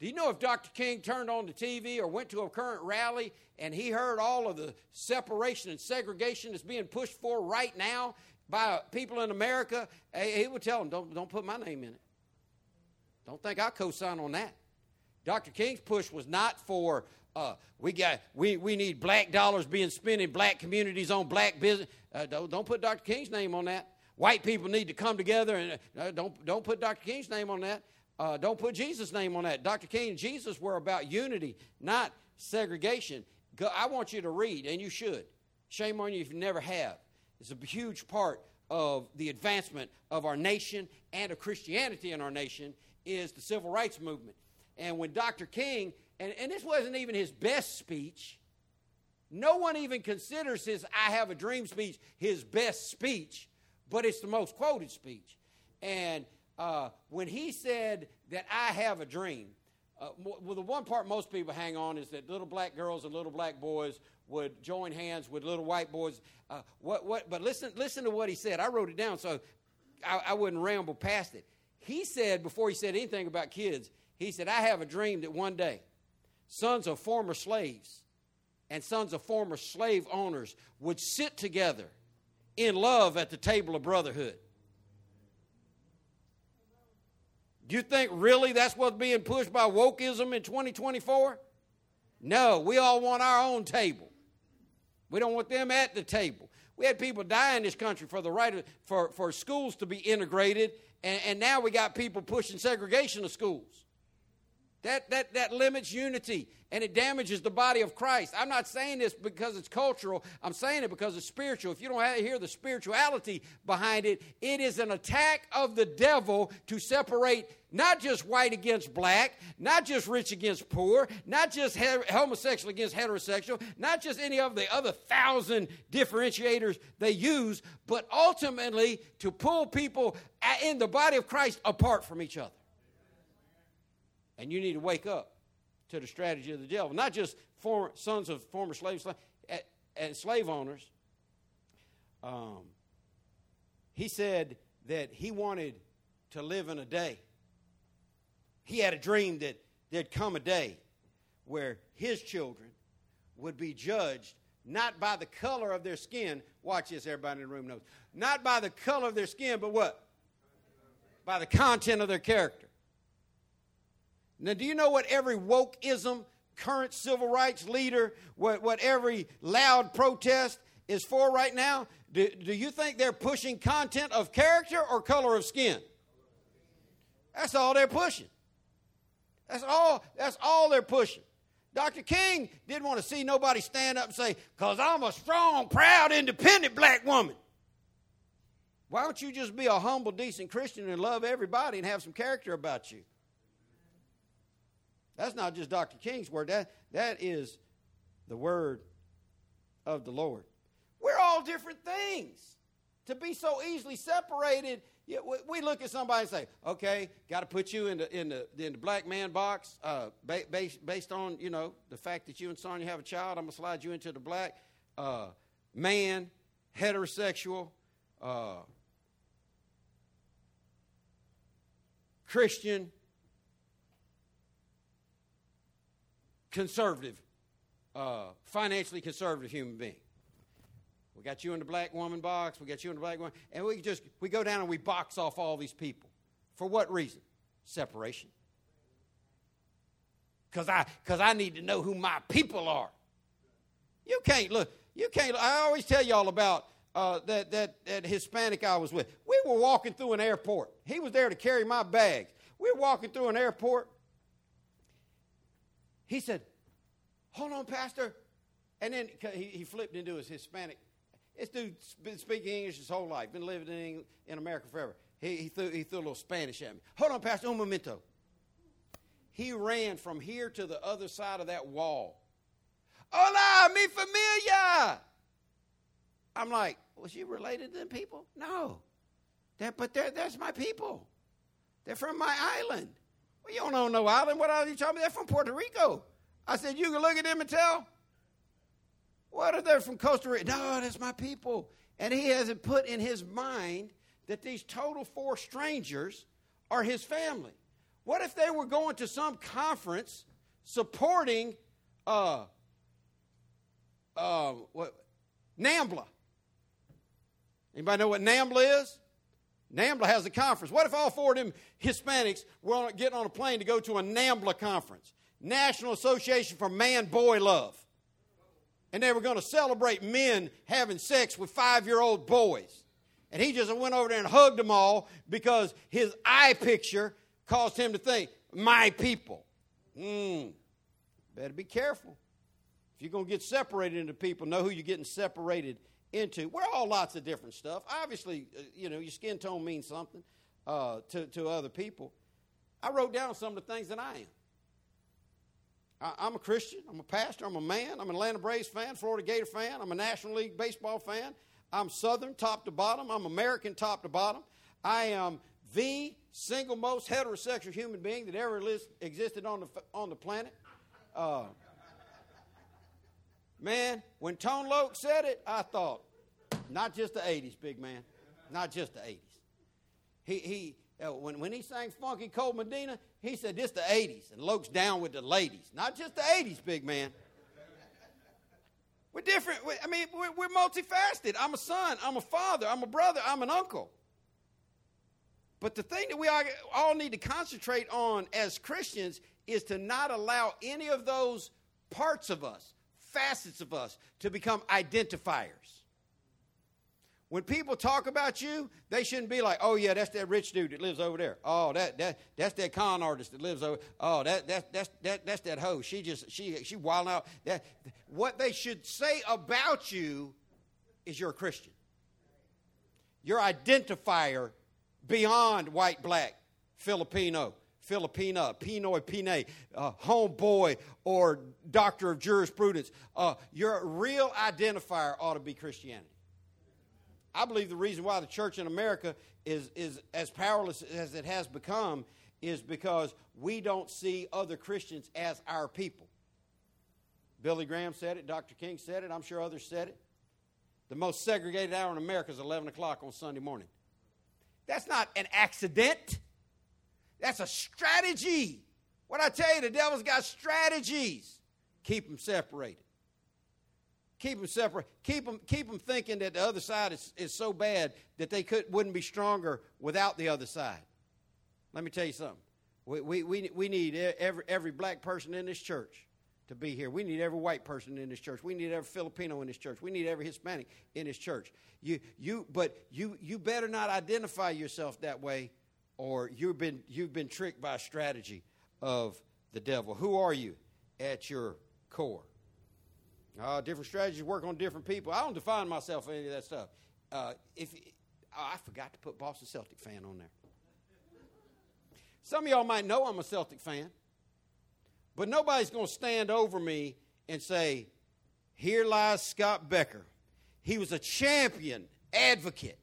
Do you know if Dr. King turned on the TV or went to a current rally and he heard all of the separation and segregation that's being pushed for right now by people in America, he would tell them, don't, don't put my name in it. Don't think I co sign on that. Dr. King's push was not for uh, we got we, we need black dollars being spent in black communities on black business. Uh, don't, don't put Dr. King's name on that. White people need to come together and uh, don't don't put Dr. King's name on that. Uh, don't put Jesus' name on that. Dr. King and Jesus were about unity, not segregation. Go, I want you to read, and you should. Shame on you if you never have. It's a huge part of the advancement of our nation and of Christianity in our nation is the civil rights movement. And when Dr. King and, and this wasn't even his best speech. No one even considers his I Have a Dream speech his best speech, but it's the most quoted speech. And uh, when he said that I have a dream, uh, well, the one part most people hang on is that little black girls and little black boys would join hands with little white boys. Uh, what, what, but listen, listen to what he said. I wrote it down so I, I wouldn't ramble past it. He said, before he said anything about kids, he said, I have a dream that one day sons of former slaves and sons of former slave owners would sit together in love at the table of brotherhood. Do you think really that's what's being pushed by wokeism in 2024? No, we all want our own table. We don't want them at the table. We had people die in this country for the right of, for, for schools to be integrated, and, and now we got people pushing segregation of schools. That, that, that limits unity and it damages the body of Christ. I'm not saying this because it's cultural. I'm saying it because it's spiritual. If you don't hear the spirituality behind it, it is an attack of the devil to separate not just white against black, not just rich against poor, not just homosexual against heterosexual, not just any of the other thousand differentiators they use, but ultimately to pull people in the body of Christ apart from each other. And you need to wake up to the strategy of the devil. Not just former, sons of former slaves and slave owners. Um, he said that he wanted to live in a day. He had a dream that there'd come a day where his children would be judged not by the color of their skin. Watch this, everybody in the room knows. Not by the color of their skin, but what? By the content of their character. Now, do you know what every wokeism, current civil rights leader, what, what every loud protest, is for right now, do, do you think they're pushing content of character or color of skin? That's all they're pushing. That's all, that's all they're pushing. Dr. King didn't want to see nobody stand up and say, because I'm a strong, proud, independent black woman. Why don't you just be a humble, decent Christian and love everybody and have some character about you? That's not just Dr. King's word, that, that is the word of the Lord. We're all different things. To be so easily separated, we look at somebody and say, okay, got to put you in the, in, the, in the black man box uh, based, based on, you know, the fact that you and Sonia have a child. I'm going to slide you into the black uh, man, heterosexual, uh, Christian, conservative, uh, financially conservative human being. We got you in the black woman box. We got you in the black woman, and we just we go down and we box off all these people. For what reason? Separation. Because I because I need to know who my people are. You can't look. You can't. I always tell y'all about uh, that, that that Hispanic I was with. We were walking through an airport. He was there to carry my bags. We were walking through an airport. He said, "Hold on, Pastor," and then he, he flipped into his Hispanic this dude's been speaking English his whole life, been living in, in America forever. He, he, threw, he threw a little Spanish at me. Hold on, Pastor, un momento. He ran from here to the other side of that wall. Hola, mi familia. I'm like, was you related to them people? No. That, but that's my people. They're from my island. Well, you don't know no island. What are you talking about? They're from Puerto Rico. I said, you can look at them and tell. What are they're from Costa Rica? No, that's my people. And he hasn't put in his mind that these total four strangers are his family. What if they were going to some conference supporting uh, uh, what, NAMBLA? Anybody know what NAMBLA is? NAMBLA has a conference. What if all four of them Hispanics were getting on a plane to go to a NAMBLA conference? National Association for Man Boy Love and they were going to celebrate men having sex with five year old boys. And he just went over there and hugged them all because his eye picture caused him to think, my people. Mm, better be careful. If you're going to get separated into people, know who you're getting separated into. We're all lots of different stuff. Obviously, uh, you know, your skin tone means something uh, to, to other people. I wrote down some of the things that I am. I, am a Christian. I'm a pastor. I'm a man. I'm an Atlanta Braves fan, Florida Gator fan. I'm a National League baseball fan. I'm Southern top to bottom. I'm American top to bottom. I am the single most heterosexual human being that ever existed on the, on the planet. Uh, man, when Tone Loc said it, I thought, not just the 80s, big man. Not just the 80s. He, he, uh, when, when he sang Funky Cold Medina, he said, This the 80s. And Loc's down with the ladies. Not just the 80s, big man. We're different. I mean, we're, we're multifaceted. I'm a son. I'm a father. I'm a brother. I'm an uncle. But the thing that we all need to concentrate on as Christians is to not allow any of those parts of us, facets of us, to become identifiers. When people talk about you, they shouldn't be like, "Oh yeah, that's that rich dude that lives over there. Oh, that that that's that con artist that lives over. Oh, that that that's that that's that hoe. She just she she wild out. That what they should say about you is you're a Christian. Your identifier beyond white, black, Filipino, Filipina, Pinoy, Pine, uh, homeboy, or doctor of jurisprudence. Uh, your real identifier ought to be Christianity. I believe the reason why the church in America is, is as powerless as it has become is because we don't see other Christians as our people. Billy Graham said it, Dr. King said it, I'm sure others said it. The most segregated hour in America is 11 o'clock on Sunday morning. That's not an accident, that's a strategy. What I tell you, the devil's got strategies. Keep them separated. Keep them separate. Keep them, keep them thinking that the other side is, is so bad that they could, wouldn't be stronger without the other side. Let me tell you something. We, we, we, we need every, every black person in this church to be here. We need every white person in this church. We need every Filipino in this church. We need every Hispanic in this church. You, you, but you, you better not identify yourself that way, or you've been, you've been tricked by a strategy of the devil. Who are you at your core? Uh, different strategies work on different people. I don't define myself in any of that stuff. Uh, if oh, I forgot to put Boston Celtic fan on there. Some of y'all might know I'm a Celtic fan, but nobody's going to stand over me and say, "Here lies Scott Becker. He was a champion advocate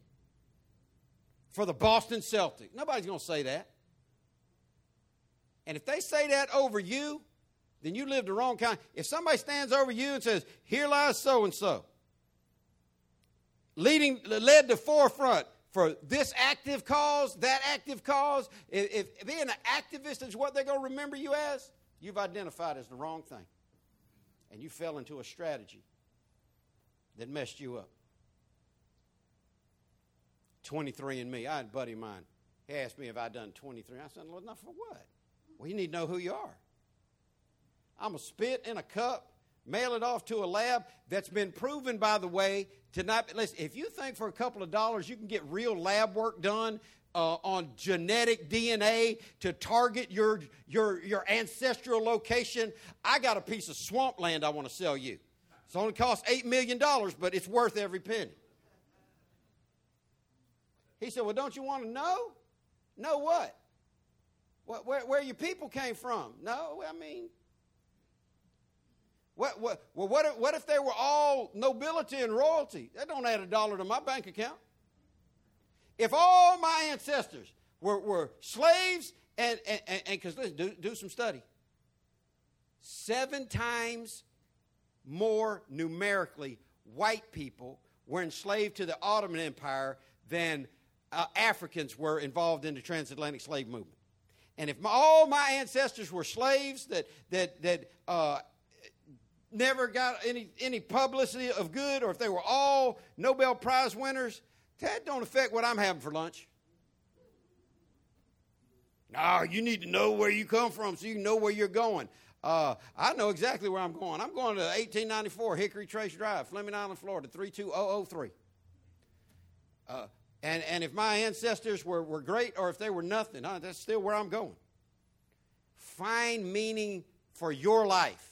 for the Boston Celtics." Nobody's going to say that. And if they say that over you, then you live the wrong kind. If somebody stands over you and says, Here lies so and so, leading led the forefront for this active cause, that active cause, if, if being an activist is what they're going to remember you as, you've identified as the wrong thing. And you fell into a strategy that messed you up. 23 and me. I had a buddy of mine. He asked me if I'd done 23. I said, Well, not for what? Well, you need to know who you are. I'm going to spit in a cup, mail it off to a lab that's been proven, by the way, to not. Listen, if you think for a couple of dollars you can get real lab work done uh, on genetic DNA to target your, your, your ancestral location, I got a piece of swampland I want to sell you. It's only cost $8 million, but it's worth every penny. He said, Well, don't you want to know? Know what? what where, where your people came from? No, I mean, what, what, well, what if, what if they were all nobility and royalty? That don't add a dollar to my bank account. If all my ancestors were, were slaves, and because listen, do, do some study. Seven times more numerically white people were enslaved to the Ottoman Empire than uh, Africans were involved in the transatlantic slave movement. And if my, all my ancestors were slaves that, that, that uh, never got any, any publicity of good, or if they were all Nobel Prize winners, that don't affect what I'm having for lunch. No, you need to know where you come from so you know where you're going. Uh, I know exactly where I'm going. I'm going to 1894 Hickory Trace Drive, Fleming Island, Florida, 32003. Uh, and, and if my ancestors were, were great or if they were nothing, uh, that's still where I'm going. Find meaning for your life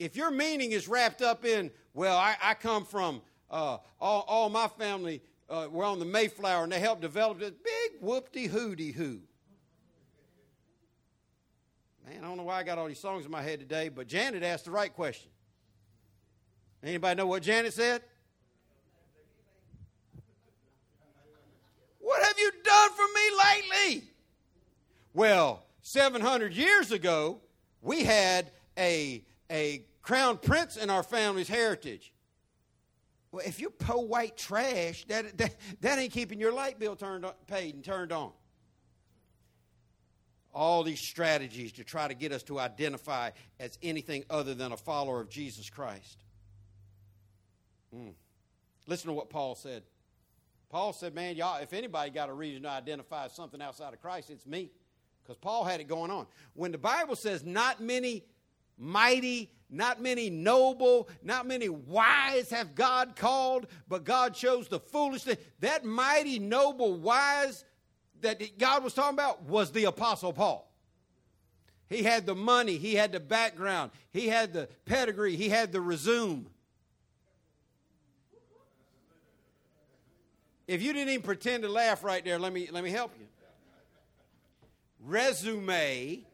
if your meaning is wrapped up in, well, I, I come from uh, all, all, my family uh, were on the Mayflower and they helped develop this big whoopty hooty hoo. Man, I don't know why I got all these songs in my head today, but Janet asked the right question. Anybody know what Janet said? What have you done for me lately? Well, 700 years ago, we had a, a crown prince in our family's heritage. Well, if you're po white trash, that, that, that ain't keeping your light bill turned on, paid and turned on. All these strategies to try to get us to identify as anything other than a follower of Jesus Christ. Mm. Listen to what Paul said. Paul said, Man, y'all, if anybody got a reason to identify something outside of Christ, it's me. Because Paul had it going on. When the Bible says, Not many mighty not many noble, not many wise have God called, but God chose the foolish thing. That mighty, noble, wise that God was talking about was the Apostle Paul. He had the money, he had the background, he had the pedigree, he had the resume. If you didn't even pretend to laugh right there, let me, let me help you. Resume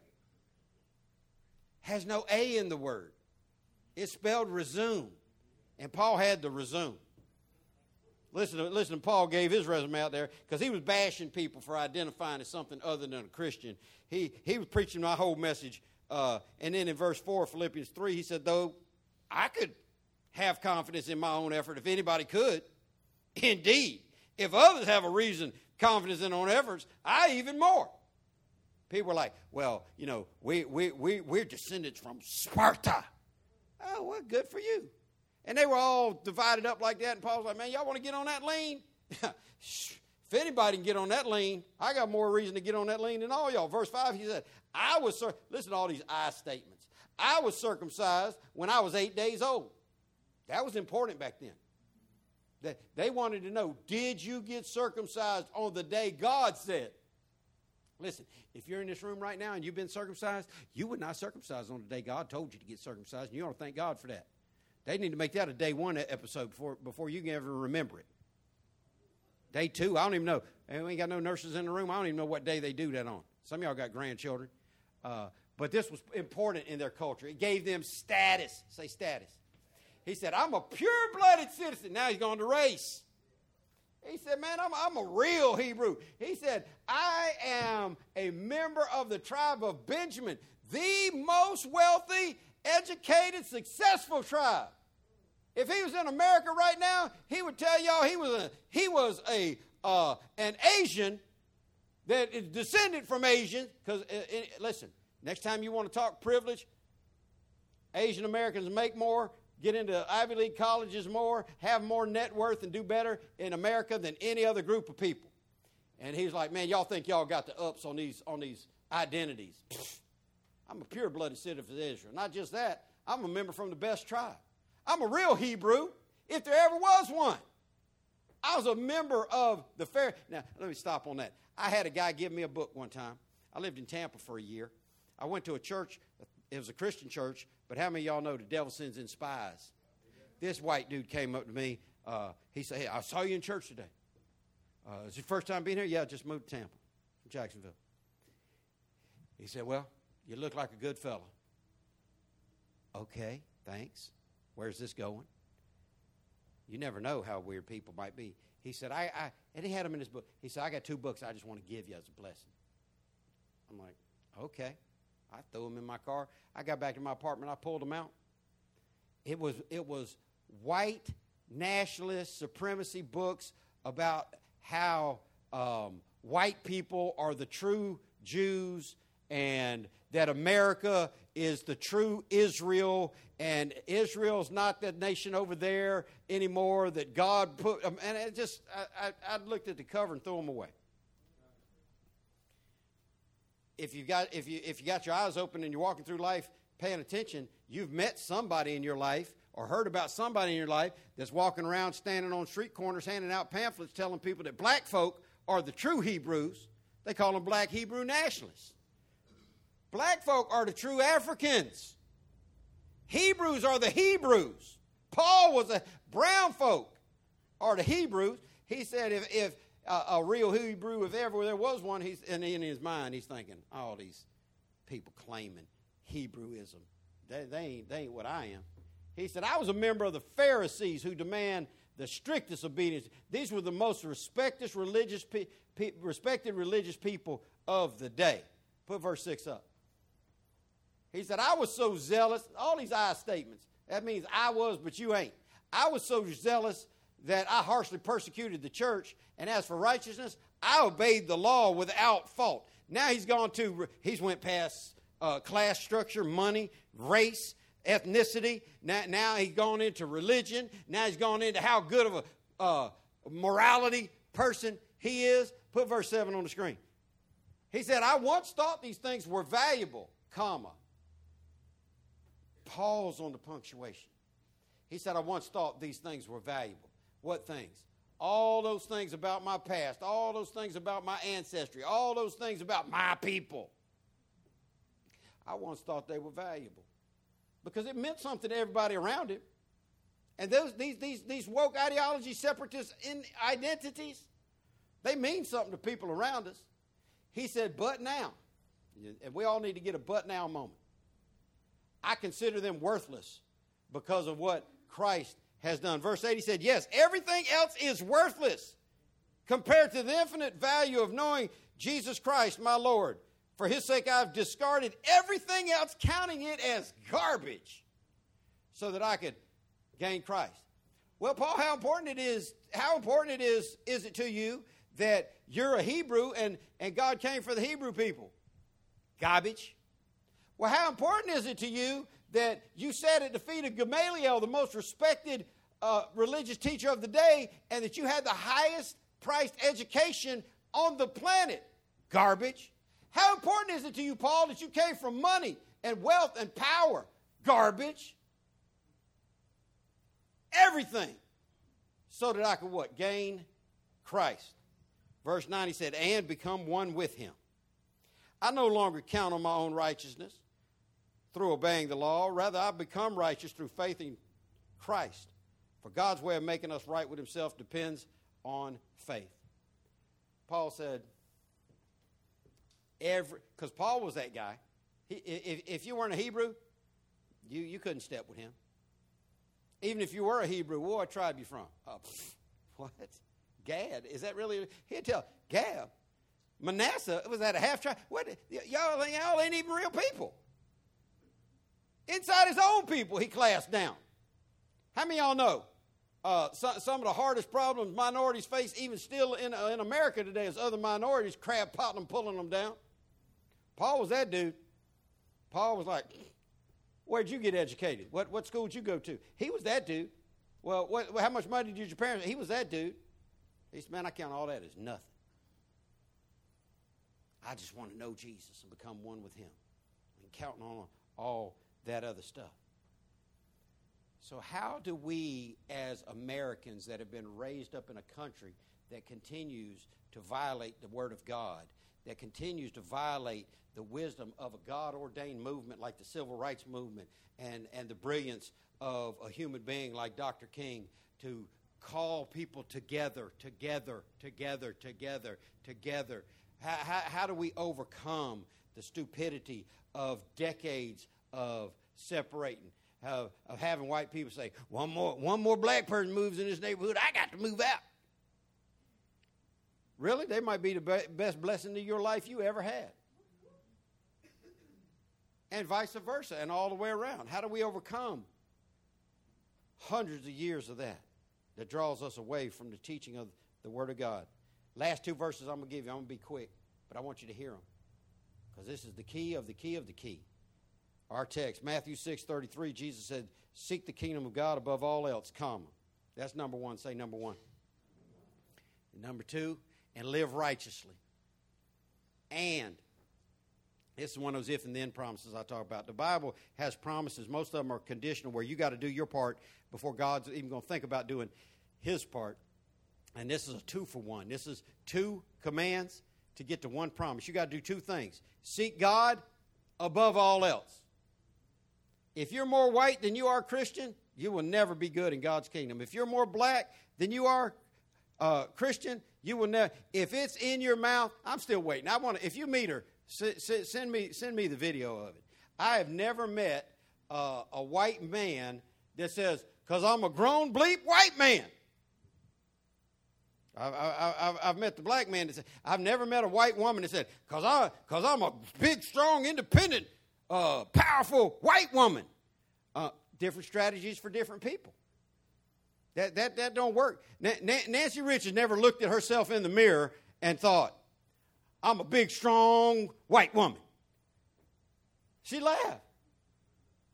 has no A in the word. It's spelled resume. And Paul had the resume. Listen, to, listen, Paul gave his resume out there because he was bashing people for identifying as something other than a Christian. He, he was preaching my whole message. Uh, and then in verse 4, of Philippians 3, he said, Though I could have confidence in my own effort if anybody could, [LAUGHS] indeed, if others have a reason, confidence in own efforts, I even more. People were like, Well, you know, we, we, we, we're descendants from Sparta. Oh, well, good for you. And they were all divided up like that. And Paul's like, man, y'all want to get on that lean? [LAUGHS] if anybody can get on that lean, I got more reason to get on that lean than all y'all. Verse 5, he said, I was, listen to all these I statements. I was circumcised when I was eight days old. That was important back then. They, they wanted to know did you get circumcised on the day God said? Listen, if you're in this room right now and you've been circumcised, you would not circumcise on the day God told you to get circumcised, and you ought to thank God for that. They need to make that a day one episode before, before you can ever remember it. Day two, I don't even know. And we ain't got no nurses in the room. I don't even know what day they do that on. Some of y'all got grandchildren. Uh, but this was important in their culture. It gave them status. Say status. He said, I'm a pure blooded citizen. Now he's going to race. He said, Man, I'm, I'm a real Hebrew. He said, I am a member of the tribe of Benjamin, the most wealthy, educated, successful tribe. If he was in America right now, he would tell y'all he was a, he was a uh, an Asian that is descended from Asians. Because uh, listen, next time you want to talk privilege, Asian Americans make more, get into Ivy League colleges more, have more net worth, and do better in America than any other group of people. And he's like, man, y'all think y'all got the ups on these on these identities. [LAUGHS] I'm a pure blooded citizen of Israel. Not just that, I'm a member from the best tribe. I'm a real Hebrew, if there ever was one. I was a member of the fair. Now, let me stop on that. I had a guy give me a book one time. I lived in Tampa for a year. I went to a church, it was a Christian church, but how many of y'all know the devil sends in spies? This white dude came up to me. Uh, he said, Hey, I saw you in church today. Uh, is your first time being here? Yeah, I just moved to Tampa Jacksonville. He said, Well, you look like a good fellow. Okay, thanks. Where's this going? You never know how weird people might be. He said, I, I and he had them in his book. He said, I got two books I just want to give you as a blessing. I'm like, okay. I threw them in my car. I got back to my apartment. I pulled them out. It was it was white nationalist supremacy books about how um, white people are the true Jews and that America is the true Israel, and Israel's not that nation over there anymore that God put. Um, and it just, I, I, I looked at the cover and threw them away. If you've got if you if you got your eyes open and you're walking through life paying attention, you've met somebody in your life or heard about somebody in your life that's walking around standing on street corners handing out pamphlets telling people that black folk are the true Hebrews. They call them black Hebrew nationalists. Black folk are the true Africans. Hebrews are the Hebrews. Paul was a brown folk are the Hebrews. He said if, if uh, a real Hebrew, if ever there was one, he's, and in his mind he's thinking, all these people claiming Hebrewism, they, they, ain't, they ain't what I am. He said, I was a member of the Pharisees who demand the strictest obedience. These were the most religious, pe- pe- respected religious people of the day. Put verse 6 up. He said, I was so zealous. All these I statements. That means I was, but you ain't. I was so zealous that I harshly persecuted the church. And as for righteousness, I obeyed the law without fault. Now he's gone to, he's went past uh, class structure, money, race, ethnicity. Now, now he's gone into religion. Now he's gone into how good of a uh, morality person he is. Put verse 7 on the screen. He said, I once thought these things were valuable, comma, pause on the punctuation. He said, I once thought these things were valuable. What things? All those things about my past, all those things about my ancestry, all those things about my people. I once thought they were valuable because it meant something to everybody around him. And those, these, these, these woke ideology separatist in identities, they mean something to people around us. He said, but now, and we all need to get a but now moment. I consider them worthless because of what Christ has done. Verse 8, he said, Yes, everything else is worthless compared to the infinite value of knowing Jesus Christ, my Lord. For his sake, I've discarded everything else, counting it as garbage, so that I could gain Christ. Well, Paul, how important it is, how important it is, is it to you that you're a Hebrew and, and God came for the Hebrew people? Garbage. Well, how important is it to you that you sat at the feet of Gamaliel, the most respected uh, religious teacher of the day, and that you had the highest priced education on the planet? Garbage. How important is it to you, Paul, that you came from money and wealth and power? Garbage. Everything. So that I could what? Gain Christ. Verse 9, he said, and become one with him. I no longer count on my own righteousness through obeying the law. Rather, I become righteous through faith in Christ. For God's way of making us right with himself depends on faith. Paul said, every, because Paul was that guy. He, if, if you weren't a Hebrew, you, you couldn't step with him. Even if you were a Hebrew, what tribe you from? Oh, [LAUGHS] what? Gad. Is that really? He'd tell Gad. Manasseh was that a half tribe? What? Y'all, y'all ain't even real people. Inside his own people, he classed down. How many y'all know? Uh, some, some, of the hardest problems minorities face, even still in, uh, in America today, is other minorities crab potting them, pulling them down. Paul was that dude. Paul was like, Where'd you get educated? What, what school did you go to? He was that dude. Well, what, how much money did your parents? He was that dude. He said, Man, I count all that as nothing. I just want to know Jesus and become one with Him and counting on all that other stuff. So, how do we, as Americans that have been raised up in a country that continues to violate the Word of God, that continues to violate the wisdom of a God ordained movement like the Civil Rights Movement and, and the brilliance of a human being like Dr. King to call people together, together, together, together, together. How, how, how do we overcome the stupidity of decades of separating? Of, of having white people say, one more, one more black person moves in this neighborhood, I got to move out. Really? They might be the be- best blessing of your life you ever had and vice versa, and all the way around. How do we overcome hundreds of years of that that draws us away from the teaching of the Word of God? Last two verses I'm going to give you. I'm going to be quick, but I want you to hear them because this is the key of the key of the key. Our text, Matthew 6 33, Jesus said, Seek the kingdom of God above all else, comma. That's number one. Say number one. And number two, and live righteously. And this is one of those if and then promises I talk about. The Bible has promises. Most of them are conditional, where you got to do your part before God's even going to think about doing His part. And this is a two for one. This is two commands to get to one promise. You got to do two things seek God above all else. If you're more white than you are Christian, you will never be good in God's kingdom. If you're more black than you are uh, Christian, you will never. If it's in your mouth, I'm still waiting. I want to. If you meet her, send me, send me the video of it. I have never met uh, a white man that says, because I'm a grown bleep white man. I've, I've, I've, met the black man that said, I've never met a white woman that said, because I, cause I'm a big, strong, independent, uh, powerful white woman. Uh, different strategies for different people. That, that, that don't work. Nancy Richards never looked at herself in the mirror and thought, I'm a big, strong white woman. She laughed.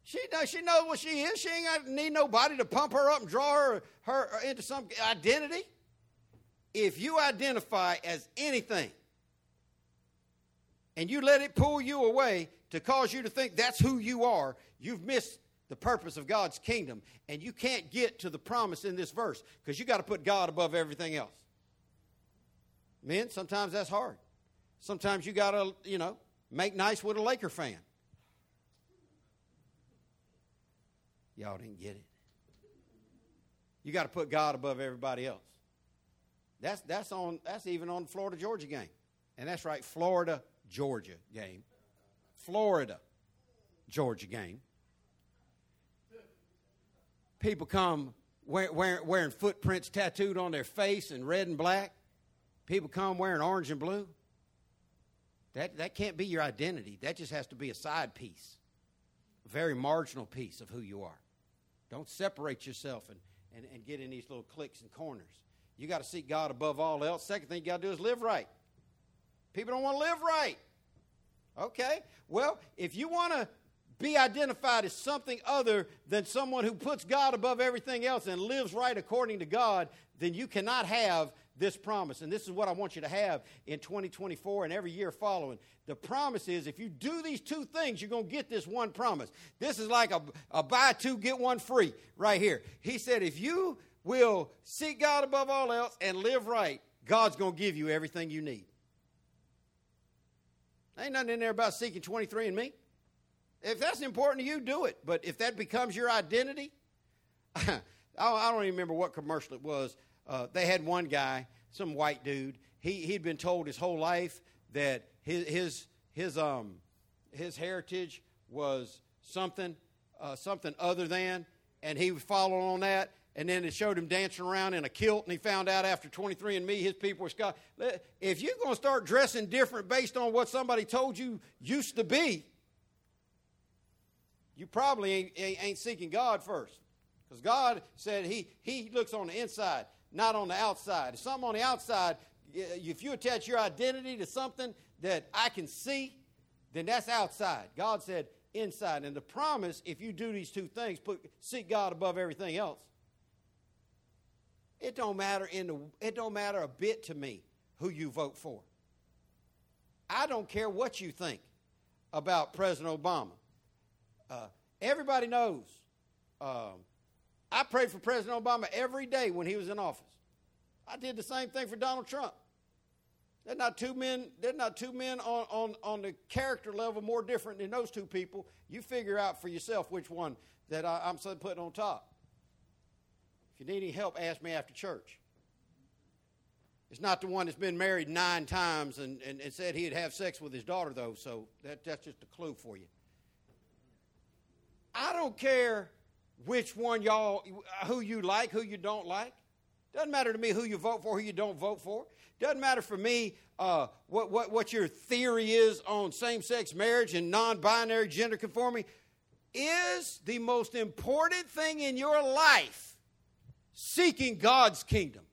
She, knows, she knows what she is. She ain't need nobody to pump her up and draw her, her into some identity. If you identify as anything and you let it pull you away to cause you to think that's who you are, you've missed the purpose of God's kingdom. And you can't get to the promise in this verse because you got to put God above everything else. Men, sometimes that's hard. Sometimes you got to, you know, make nice with a Laker fan. Y'all didn't get it. You got to put God above everybody else. That's that's on that's even on the Florida Georgia game. And that's right, Florida Georgia game. Florida Georgia game. People come wearing, wearing footprints tattooed on their face in red and black. People come wearing orange and blue. That, that can't be your identity. That just has to be a side piece, a very marginal piece of who you are. Don't separate yourself and, and, and get in these little cliques and corners. You got to seek God above all else. Second thing you got to do is live right. People don't want to live right. Okay? Well, if you want to be identified as something other than someone who puts God above everything else and lives right according to God, then you cannot have this promise. And this is what I want you to have in 2024 and every year following. The promise is if you do these two things, you're going to get this one promise. This is like a, a buy two, get one free right here. He said, if you will seek God above all else and live right, God's going to give you everything you need. Ain't nothing in there about seeking 23 and me. If that's important to you, do it. But if that becomes your identity, [LAUGHS] I don't even remember what commercial it was. Uh, they had one guy, some white dude. He he'd been told his whole life that his his his um his heritage was something uh, something other than, and he was following on that and then it showed him dancing around in a kilt, and he found out after 23 and Me his people were Scott. If you're going to start dressing different based on what somebody told you used to be, you probably ain't, ain't seeking God first. Because God said he, he looks on the inside, not on the outside. If something on the outside, if you attach your identity to something that I can see, then that's outside. God said inside. And the promise, if you do these two things, put seek God above everything else it don't matter in the, it don't matter a bit to me who you vote for. I don't care what you think about President Obama. Uh, everybody knows. Um, I prayed for President Obama every day when he was in office. I did the same thing for Donald Trump. They're not two men. they're not two men on, on, on the character level more different than those two people. You figure out for yourself which one that I, I'm putting on top. You need any help, ask me after church. It's not the one that's been married nine times and, and, and said he'd have sex with his daughter, though, so that, that's just a clue for you. I don't care which one y'all, who you like, who you don't like. Doesn't matter to me who you vote for, who you don't vote for. Doesn't matter for me uh, what, what, what your theory is on same sex marriage and non binary gender conformity. Is the most important thing in your life seeking God's kingdom?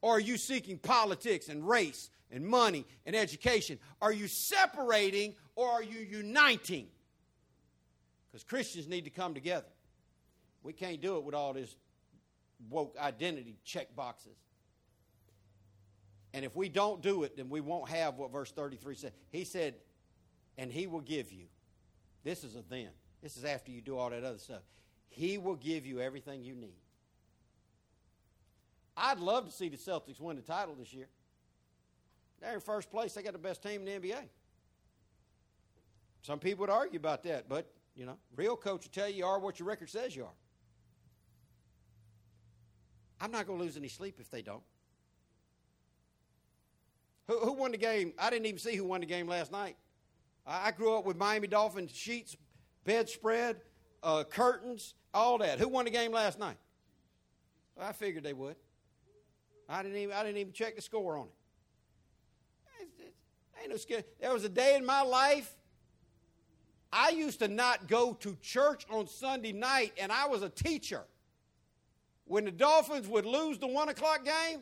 Or are you seeking politics and race and money and education? Are you separating or are you uniting? Because Christians need to come together. We can't do it with all this woke identity check boxes. And if we don't do it, then we won't have what verse 33 said. He said, and he will give you. This is a then. This is after you do all that other stuff. He will give you everything you need. I'd love to see the Celtics win the title this year. They're in first place. They got the best team in the NBA. Some people would argue about that, but you know, real coach will tell you you are what your record says you are. I'm not going to lose any sleep if they don't. Who, who, won the game? I didn't even see who won the game last night. I, I grew up with Miami Dolphins sheets, bedspread, uh, curtains, all that. Who won the game last night? I figured they would. I didn't even I didn't even check the score on it. ain't no scare. There was a day in my life. I used to not go to church on Sunday night, and I was a teacher. When the Dolphins would lose the one o'clock game,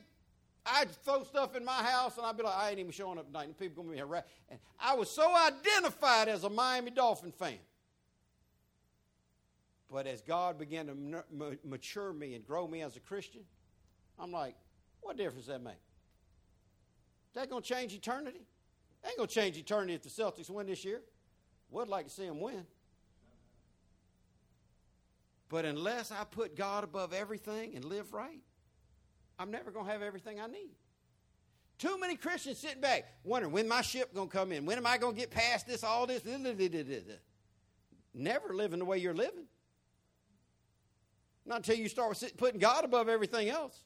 I'd throw stuff in my house, and I'd be like, I ain't even showing up tonight, and people gonna be here. And I was so identified as a Miami Dolphin fan. But as God began to mature me and grow me as a Christian, I'm like, what difference does that make? Is that going to change eternity? ain't going to change eternity if the Celtics win this year. Would like to see them win. But unless I put God above everything and live right, I'm never going to have everything I need. Too many Christians sitting back wondering when my ship going to come in. When am I going to get past this, all this? Never living the way you're living. Not until you start putting God above everything else.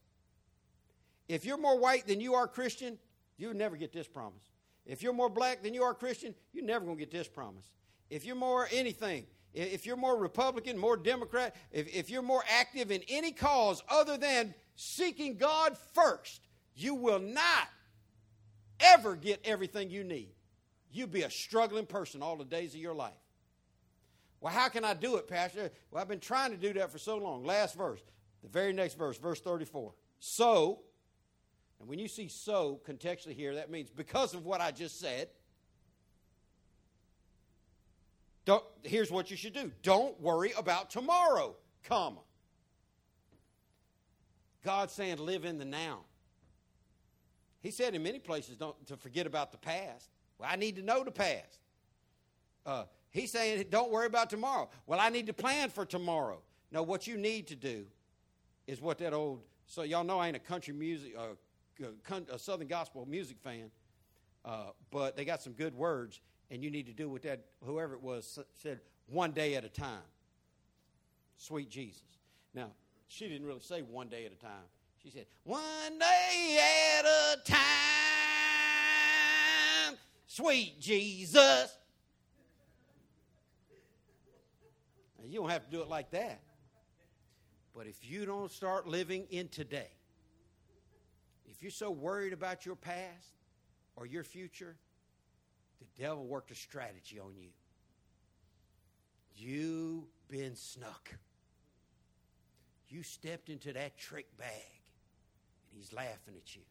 If you're more white than you are Christian, you'll never get this promise. If you're more black than you are Christian, you're never going to get this promise. If you're more anything, if you're more Republican, more Democrat, if, if you're more active in any cause other than seeking God first, you will not ever get everything you need. You'll be a struggling person all the days of your life. Well, how can I do it, Pastor? Well, I've been trying to do that for so long. Last verse, the very next verse, verse 34. So, and when you see so contextually here, that means because of what I just said. Don't, here's what you should do. Don't worry about tomorrow, comma. God's saying live in the now. He said in many places don't to forget about the past. Well, I need to know the past. Uh, he's saying don't worry about tomorrow. Well, I need to plan for tomorrow. No, what you need to do is what that old. So y'all know I ain't a country music, uh, a Southern gospel music fan, uh, but they got some good words, and you need to do what that whoever it was said one day at a time. Sweet Jesus. Now she didn't really say one day at a time. She said, One day at a time, sweet Jesus. Now, you don't have to do it like that. But if you don't start living in today, if you're so worried about your past or your future, the devil worked a strategy on you. You've been snuck. You stepped into that trick bag and He's laughing at you.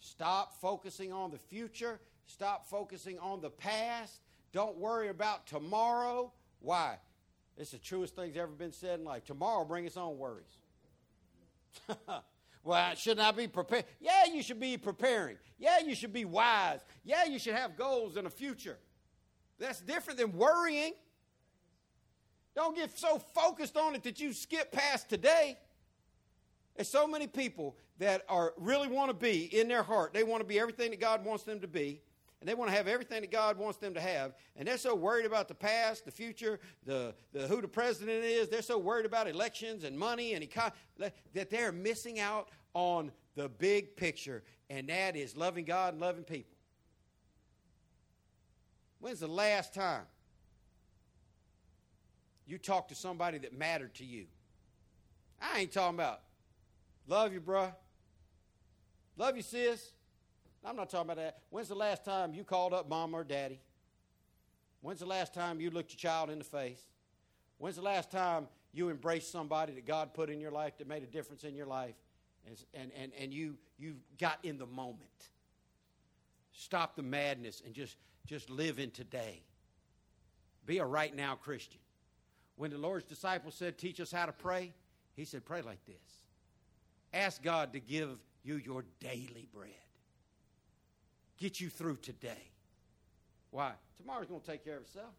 Stop focusing on the future. Stop focusing on the past. Don't worry about tomorrow. Why? It's the truest thing's ever been said in life. Tomorrow bring its own worries. [LAUGHS] well, shouldn't I be prepared? Yeah, you should be preparing. Yeah, you should be wise. Yeah, you should have goals in the future. That's different than worrying. Don't get so focused on it that you skip past today. There's so many people that are really want to be in their heart. They want to be everything that God wants them to be, and they want to have everything that God wants them to have. And they're so worried about the past, the future, the, the who the president is. They're so worried about elections and money and econ- that they're missing out on the big picture, and that is loving God and loving people. When's the last time you talked to somebody that mattered to you? I ain't talking about Love you, bruh. Love you, sis. I'm not talking about that. When's the last time you called up mom or daddy? When's the last time you looked your child in the face? When's the last time you embraced somebody that God put in your life that made a difference in your life and, and, and, you, you got in the moment? Stop the madness and just, just live in today. Be a right now Christian. When the Lord's disciples said, Teach us how to pray, he said, Pray like this Ask God to give you your daily bread. Get you through today. Why? Tomorrow's going to take care of itself.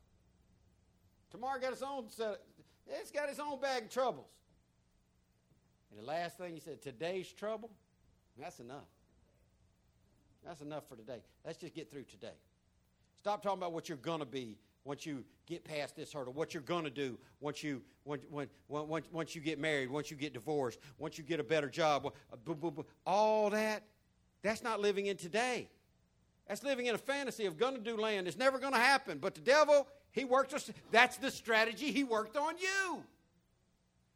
Tomorrow got its own set. It's got its own bag of troubles. And the last thing he said, today's trouble, that's enough. That's enough for today. Let's just get through today. Stop talking about what you're going to be once you get past this hurdle, what you're going to do once you, when, when, once, once you get married, once you get divorced, once you get a better job, all that, that's not living in today. That's living in a fantasy of going to do land. It's never going to happen. But the devil, he worked us. That's the strategy he worked on you.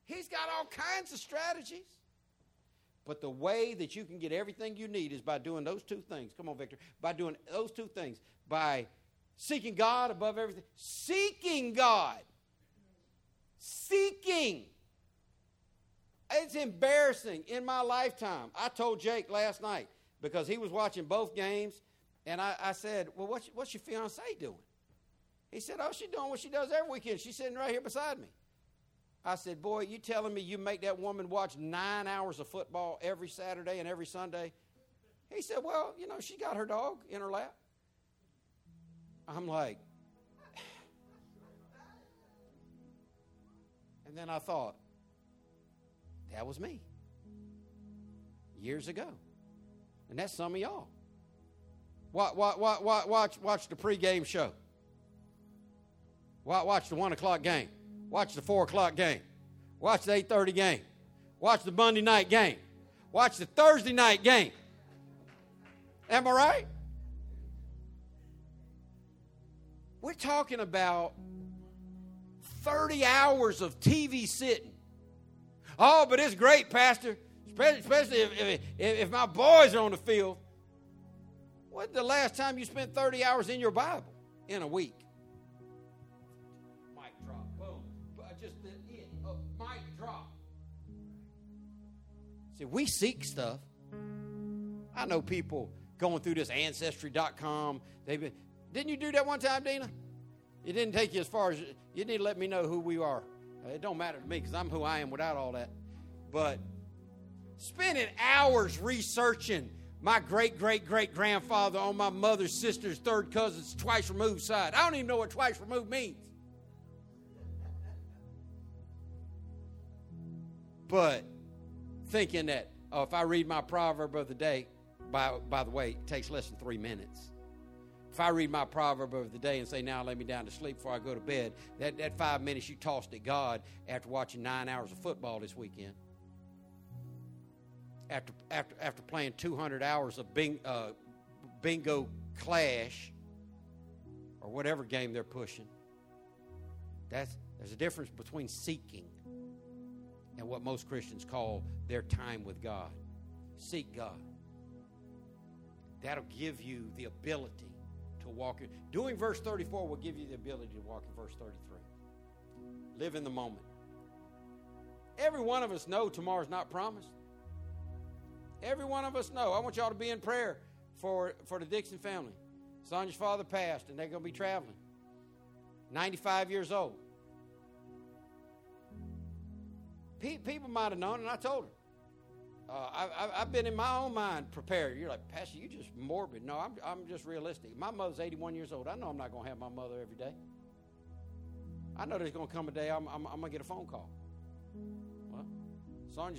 He's got all kinds of strategies. But the way that you can get everything you need is by doing those two things. Come on, Victor. By doing those two things. By Seeking God above everything. Seeking God. Seeking. It's embarrassing in my lifetime. I told Jake last night because he was watching both games, and I, I said, Well, what's, what's your fiance doing? He said, Oh, she's doing what she does every weekend. She's sitting right here beside me. I said, Boy, you telling me you make that woman watch nine hours of football every Saturday and every Sunday? He said, Well, you know, she got her dog in her lap. I'm like, and then I thought, that was me years ago. And that's some of y'all. Watch, watch, watch, watch, watch the pregame show. Watch the 1 o'clock game. Watch the 4 o'clock game. Watch the 8.30 game. Watch the Monday night game. Watch the Thursday night game. Am I right? We're talking about 30 hours of TV sitting. Oh, but it's great, Pastor, especially if, if, if my boys are on the field. When's the last time you spent 30 hours in your Bible in a week? Mic drop. Boom. Just the it. Uh, mic drop. See, we seek stuff. I know people going through this ancestry.com. They've been didn't you do that one time, Dina? It didn't take you as far as you need to let me know who we are. It don't matter to me because I'm who I am without all that. But spending hours researching my great great great grandfather on my mother's sister's third cousin's twice removed side. I don't even know what twice removed means. But thinking that, oh, if I read my proverb of the day, by, by the way, it takes less than three minutes. If I read my proverb of the day and say, now lay me down to sleep before I go to bed, that, that five minutes you tossed at God after watching nine hours of football this weekend, after, after, after playing 200 hours of bing, uh, bingo clash or whatever game they're pushing, that's, there's a difference between seeking and what most Christians call their time with God. Seek God. That'll give you the ability to walk in. Doing verse 34 will give you the ability to walk in verse 33. Live in the moment. Every one of us know tomorrow's not promised. Every one of us know. I want y'all to be in prayer for, for the Dixon family. Sonia's father passed, and they're going to be traveling. 95 years old. People might have known, and I told her. Uh, I, have been in my own mind prepared. You're like, Pastor, you just morbid. No, I'm, I'm just realistic. My mother's 81 years old. I know I'm not going to have my mother every day. I know there's going to come a day I'm, I'm, I'm going to get a phone call. Well,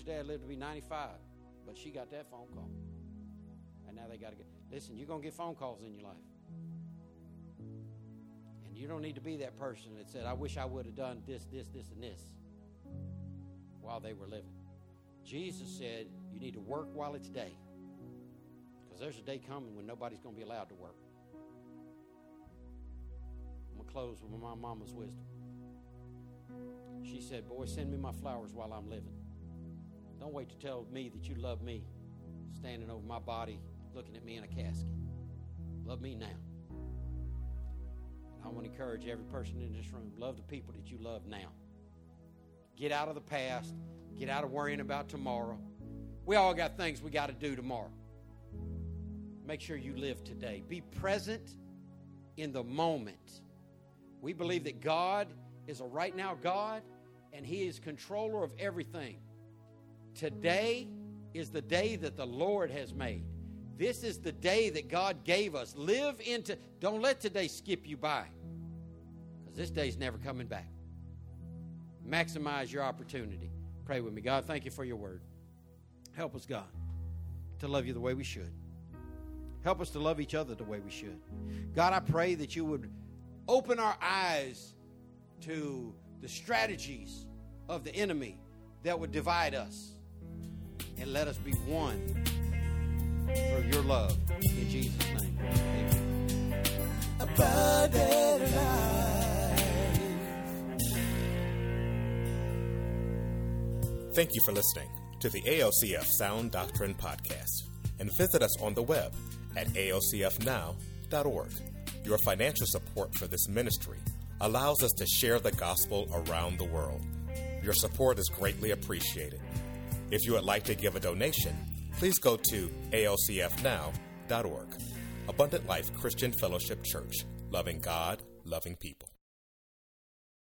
dad lived to be 95, but she got that phone call. And now they got to get. Listen, you're going to get phone calls in your life. And you don't need to be that person that said, I wish I would have done this, this, this, and this while they were living. Jesus said, You need to work while it's day. Because there's a day coming when nobody's going to be allowed to work. I'm going to close with my mama's wisdom. She said, Boy, send me my flowers while I'm living. Don't wait to tell me that you love me, standing over my body, looking at me in a casket. Love me now. I want to encourage every person in this room love the people that you love now. Get out of the past. Get out of worrying about tomorrow. We all got things we got to do tomorrow. Make sure you live today. Be present in the moment. We believe that God is a right now God and He is controller of everything. Today is the day that the Lord has made. This is the day that God gave us. Live into, don't let today skip you by because this day's never coming back maximize your opportunity. Pray with me. God, thank you for your word. Help us, God, to love you the way we should. Help us to love each other the way we should. God, I pray that you would open our eyes to the strategies of the enemy that would divide us and let us be one for your love. In Jesus' name. Amen. Thank you for listening to the ALCF Sound Doctrine Podcast and visit us on the web at alcfnow.org. Your financial support for this ministry allows us to share the gospel around the world. Your support is greatly appreciated. If you would like to give a donation, please go to alcfnow.org. Abundant Life Christian Fellowship Church, loving God, loving people.